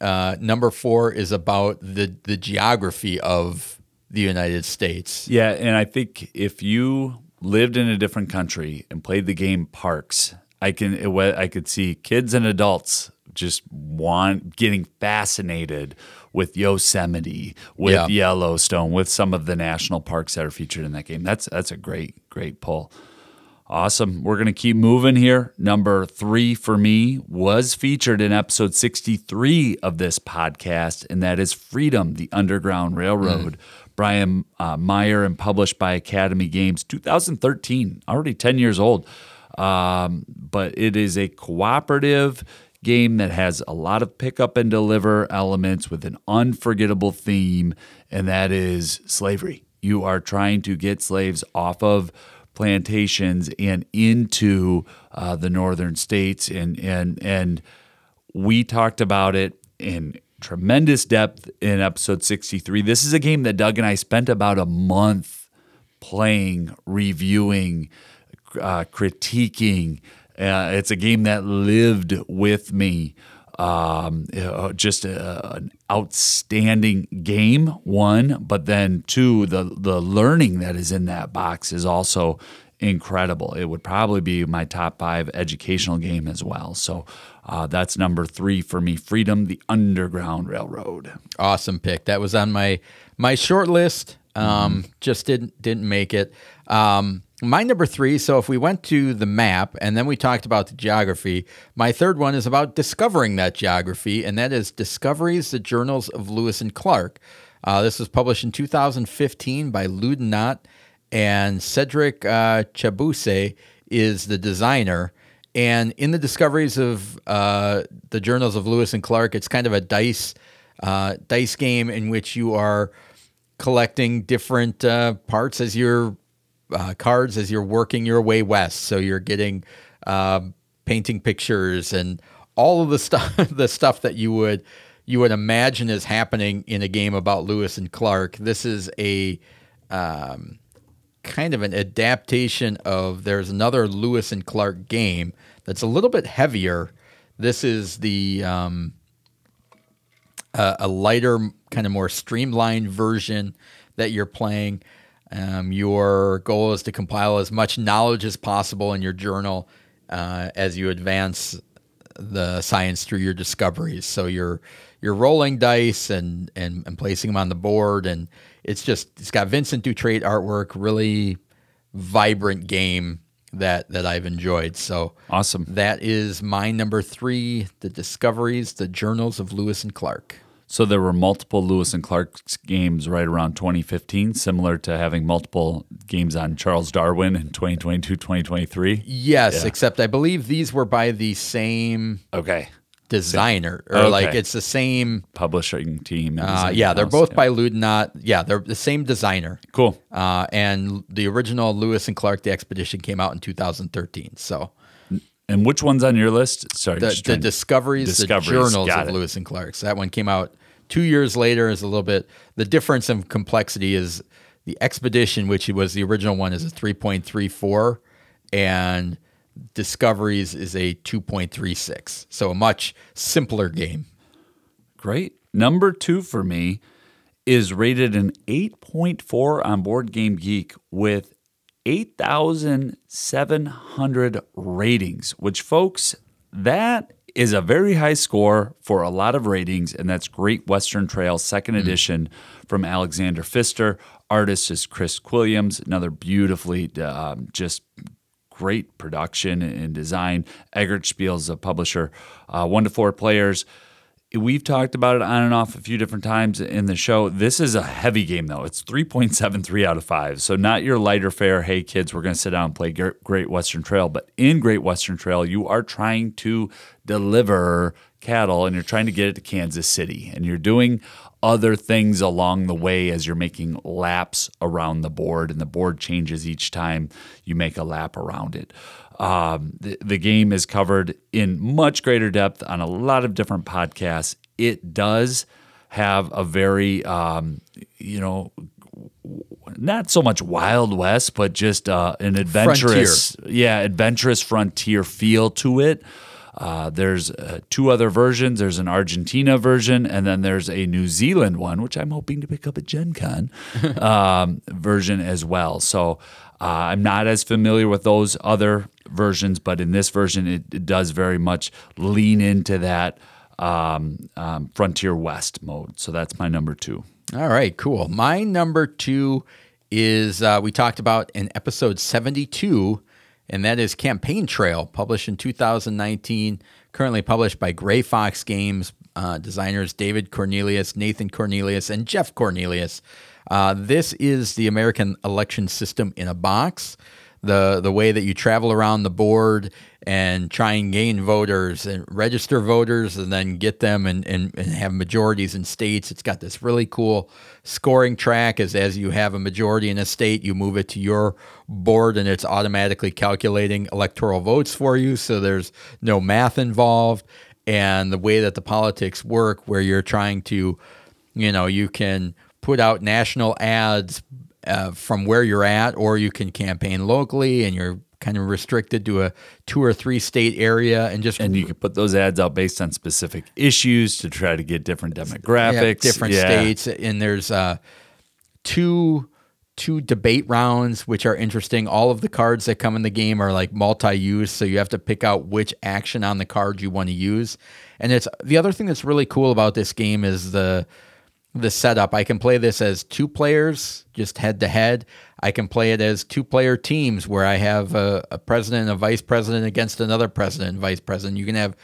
uh, number four is about the the geography of the United States. Yeah, and I think if you lived in a different country and played the game Parks, I can I could see kids and adults just want getting fascinated with Yosemite, with Yeah. Yellowstone, with some of the national parks that are featured in that game. That's that's a great great pull. Awesome. We're going to keep moving here. Number three for me was featured in episode 63 of this podcast, and that is Freedom, the Underground Railroad. Brian uh, Mayer and published by Academy Games 2013, already 10 years old. Um, but it is a cooperative game that has a lot of pick up and deliver elements with an unforgettable theme, and that is slavery. You are trying to get slaves off of plantations and into uh, the northern states and and and we talked about it in tremendous depth in episode 63. This is a game that Doug and I spent about a month playing, reviewing, uh, critiquing. Uh, it's a game that lived with me. Um, uh, just a, an outstanding game, one, but then two, the the learning that is in that box is also incredible. It would probably be my top five educational game as well. So uh, that's number three for me. Freedom, the Underground Railroad. Awesome pick. That was on my my short list. Um, mm-hmm. Just didn't didn't make it. Um, my number three. So if we went to the map and then we talked about the geography, my third one is about discovering that geography, and that is Discoveries: The Journals of Lewis and Clark. Uh, this was published in 2015 by Ludonaute, and Cedric uh, Chaboussit is the designer. And in the discoveries of uh, the journals of Lewis and Clark, it's kind of a dice uh, dice game in which you are collecting different uh, parts as you're uh, cards as you're working your way west. So you're getting um, painting pictures and all of the stuff [laughs] the stuff that you would you would imagine is happening in a game about Lewis and Clark. This is a um, kind of an adaptation of there's another Lewis and Clark game that's a little bit heavier. This is the um, uh, a lighter, kind of more streamlined version that you're playing. Um, your goal is to compile as much knowledge as possible in your journal uh, as you advance the science through your discoveries. So you're you're rolling dice and, and and placing them on the board, and it's just it's got Vincent Dutrait artwork, really vibrant game that that I've enjoyed. So awesome. That is my number three, the discoveries, the journals of Lewis and Clark. So there were multiple Lewis and Clark games right around 2015, similar to having multiple games on Charles Darwin in 2022, 2023. Yes, yeah. except I believe these were by the same okay designer or okay. like it's the same publishing team. Uh, yeah, they're both yeah. by Ludonaute. Yeah, they're the same designer. Cool. Uh, and the original Lewis and Clark: The Expedition came out in 2013. So. And which one's on your list? Sorry, the, the discoveries, discoveries, the journals of. Lewis and Clark. So that one came out two years later. Is a little bit the difference in complexity is the expedition, which was the original one, is a 3.34, and Discoveries is a 2.36. So a much simpler game. Great. Number two for me is rated an 8.4 on Board Game Geek with 8,700 ratings, which, folks, that is a very high score for a lot of ratings, and that's Great Western Trail, second mm. edition from Alexander Pfister. Artist is Chris Quilliams, another beautifully um, just great production and design. Eggertspiele is a publisher. Uh, one to four players. We've talked about it on and off a few different times in the show. This is a heavy game, though. It's 3.73 out of 5. So, not your lighter fare, hey, kids, we're going to sit down and play Great Western Trail. But in Great Western Trail, you are trying to deliver cattle and you're trying to get it to Kansas City. And you're doing other things along the way as you're making laps around the board, and the board changes each time you make a lap around it. Um, the, the game is covered in much greater depth on a lot of different podcasts. It does have a very, um, you know, not so much Wild West, but just uh, an adventurous, frontier. yeah, adventurous frontier feel to it. Uh, there's uh, two other versions. There's an Argentina version, and then there's a New Zealand one, which I'm hoping to pick up at Gen Con [laughs] um, version as well. So uh, I'm not as familiar with those other versions, but in this version, it, it does very much lean into that um, um, Frontier West mode. So that's my number two. All right, cool. My number two is uh, we talked about in episode 72 and that is Campaign Trail, published in 2019, currently published by Grey Fox Games, uh, designers David Cornelius, Nathan Cornelius, and Jeff Cornelius. Uh, this is the American election system in a box the the way that you travel around the board and try and gain voters and register voters and then get them and, and, and have majorities in states. It's got this really cool scoring track as as you have a majority in a state, you move it to your board and it's automatically calculating electoral votes for you. So there's no math involved. and the way that the politics work, where you're trying to, you know, you can put out national ads uh, from where you're at, or you can campaign locally, and you're kind of restricted to a two or three state area, and just And you can put those ads out based on specific issues to try to get different demographics, yeah, different Yeah. states, and there's uh, two two debate rounds which are interesting. All of the cards that come in the game are like multi-use, so you have to pick out which action on the card you want to use. And it's the other thing that's really cool about this game is the the setup. I can play this as two players, just head to head. I can play it as two player teams where I have a, a president and a vice president against another president and vice president. You can have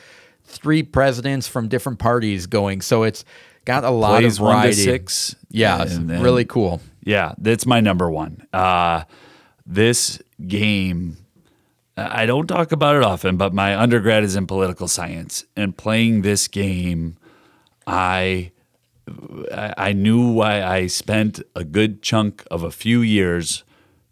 three presidents from different parties going. So it's got a lot Plays of one to variety. six. Yeah, it's then- really cool. Yeah, that's my number one. Uh, this game, I don't talk about it often, but my undergrad is in political science, and playing this game, I I knew why I spent a good chunk of a few years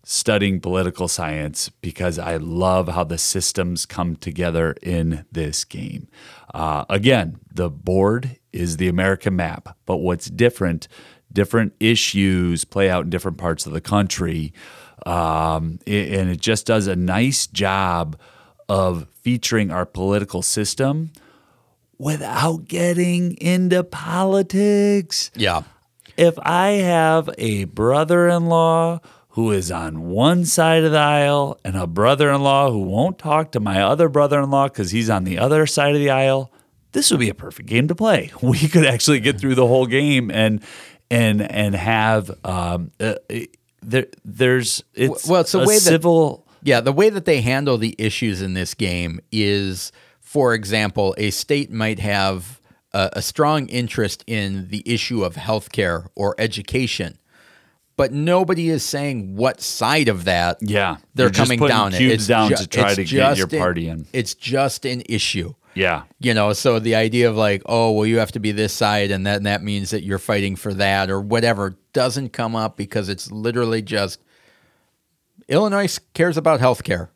studying political science because I love how the systems come together in this game. Uh, again, the board is the American map, but what's different, different issues play out in different parts of the country. Um, and it just does a nice job of featuring our political system without getting into politics Yeah. if I have a brother in law who is on one side of the aisle and a brother in law who won't talk to my other brother in law because he's on the other side of the aisle, this would be a perfect game to play. [laughs] We could actually get through the whole game and and and have um, uh, there there's it's Well, it's the a way that- civil Yeah, the way that they handle the issues in this game is, for example, a state might have a, a strong interest in the issue of healthcare or education, but nobody is saying what side of that yeah they're You're coming down. it. cubes It's down ju- to try to get your just an- party in. It's just an issue. Yeah. You know, so the idea of like, oh, well, you have to be this side, and that and that means that you're fighting for that or whatever doesn't come up because it's literally just Illinois cares about healthcare.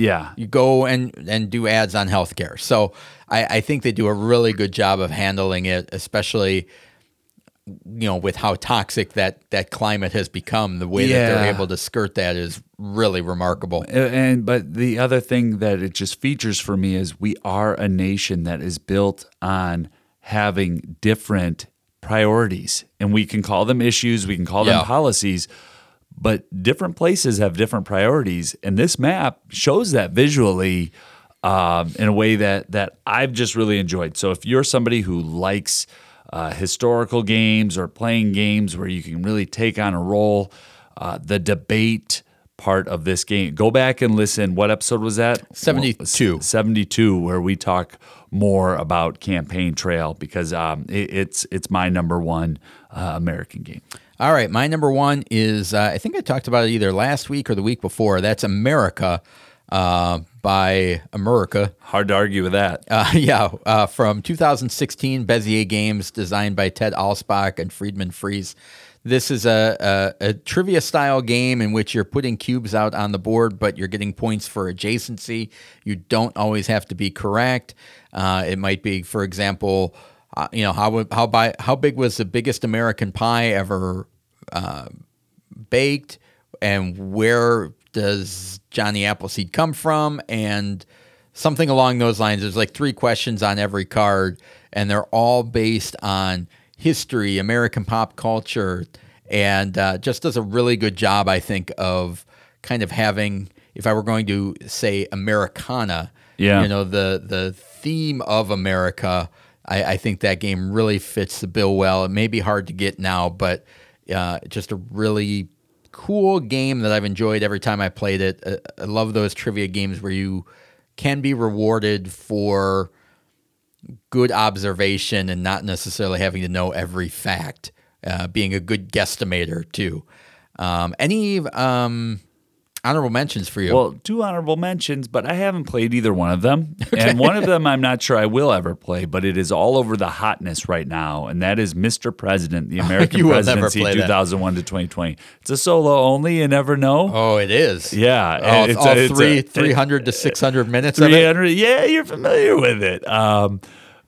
Yeah. You go and and do ads on healthcare. So I, I think they do a really good job of handling it, especially you know with how toxic that that climate has become. The way that they're able to skirt that is really remarkable. And but the other thing that it just features for me is we are a nation that is built on having different priorities, and we can call them issues, we can call Yeah. them policies, but different places have different priorities, and this map shows that visually um, in a way that that I've just really enjoyed. So if you're somebody who likes uh, historical games or playing games where you can really take on a role, uh, the debate part of this game. Go back and listen. What episode was that? 72. 72, where we talk more about Campaign Trail because um, it, it's it's my number one uh, American game. All right, my number one is uh, I think I talked about it either last week or the week before. That's America uh, by America. Hard to argue with that. Uh, [laughs] yeah, uh, from 2016, Bezier Games, designed by Ted Alspach and Friedemann Friese. This is a, a, a trivia style game in which you're putting cubes out on the board, but you're getting points for adjacency. You don't always have to be correct. Uh, it might be, for example, uh, you know how how by how big was the biggest American pie ever uh, baked, and where does Johnny Appleseed come from, and something along those lines. There's like three questions on every card, and they're all based on history, American pop culture, and uh, just does a really good job, I think, of kind of having, if I were going to say Americana, Yeah. you know, the the theme of America. I, I think that game really fits the bill well. It may be hard to get now, but uh, just a really cool game that I've enjoyed every time I played it. Uh, I love those trivia games where you can be rewarded for good observation and not necessarily having to know every fact. Uh, being a good guesstimator too. Um, any um, honorable mentions for you? Well, two honorable mentions, but I haven't played either one of them. [laughs] And one of them I'm not sure I will ever play, but it is all over the hotness right now, and that is Mr. President, the [laughs] American You will never presidency play that. 2001 to 2020. It's a solo only, you never know. oh, it is. Yeah, Oh, it's all a- it's three, a- 300 to 600 minutes of it. 300 yeah you're familiar with it um,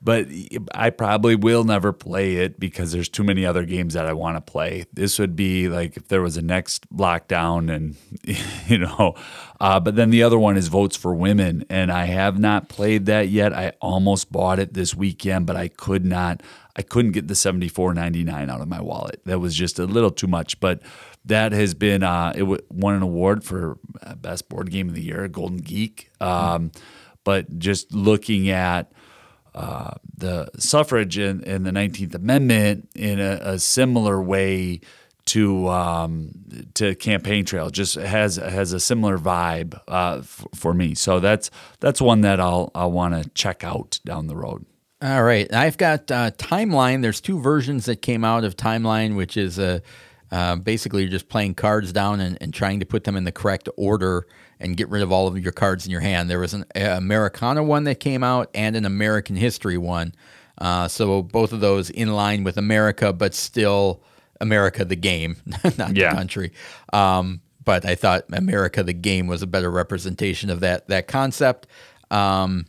but I probably will never play it because there's too many other games that I want to play. This would be like if there was a next lockdown, and [laughs] you know. Uh, but then the other one is Votes for Women, and I have not played that yet. I almost bought it this weekend, but I could not. I couldn't get the seventy four ninety nine out of my wallet. That was just a little too much, but that has been uh, it won an award for uh, best board game of the year, Golden Geek. Um, but just looking at uh, the suffrage in, the 19th Amendment in a, a similar way to um, to campaign trail just has has a similar vibe uh, f- for me. So that's that's one that I'll I'll want to check out down the road. All right, I've got uh, Timeline. There's two versions that came out of Timeline, which is a uh, basically, you're just playing cards down and, and, trying to put them in the correct order and get rid of all of your cards in your hand. There was an Americana one that came out and an American history one. Uh, so both of those in line with America, but still America the game, [laughs] not yeah. the country. Um, but I thought America the game was a better representation of that that concept. Um,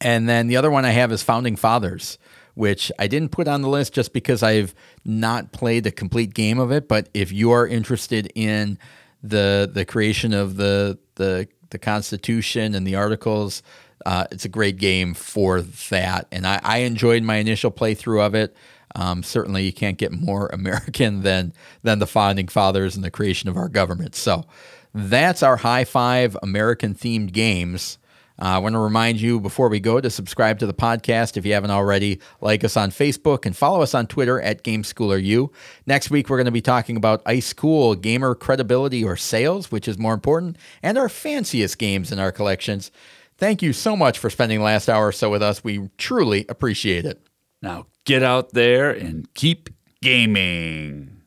and then the other one I have is Founding Fathers which I didn't put on the list just because I've not played the complete game of it. But if you are interested in the the creation of the the the Constitution and the Articles, uh, it's a great game for that. And I, I enjoyed my initial playthrough of it. Um, certainly, you can't get more [laughs] American than than the founding fathers and the creation of our government. So that's our high five American themed games. Uh, I want to remind you before we go to subscribe to the podcast if you haven't already. Like us on Facebook and follow us on Twitter at GameSchoolerU. Next week, we're going to be talking about ice cool gamer credibility or sales, which is more important, and our fanciest games in our collections. Thank you so much for spending the last hour or so with us. We truly appreciate it. Now get out there and keep gaming.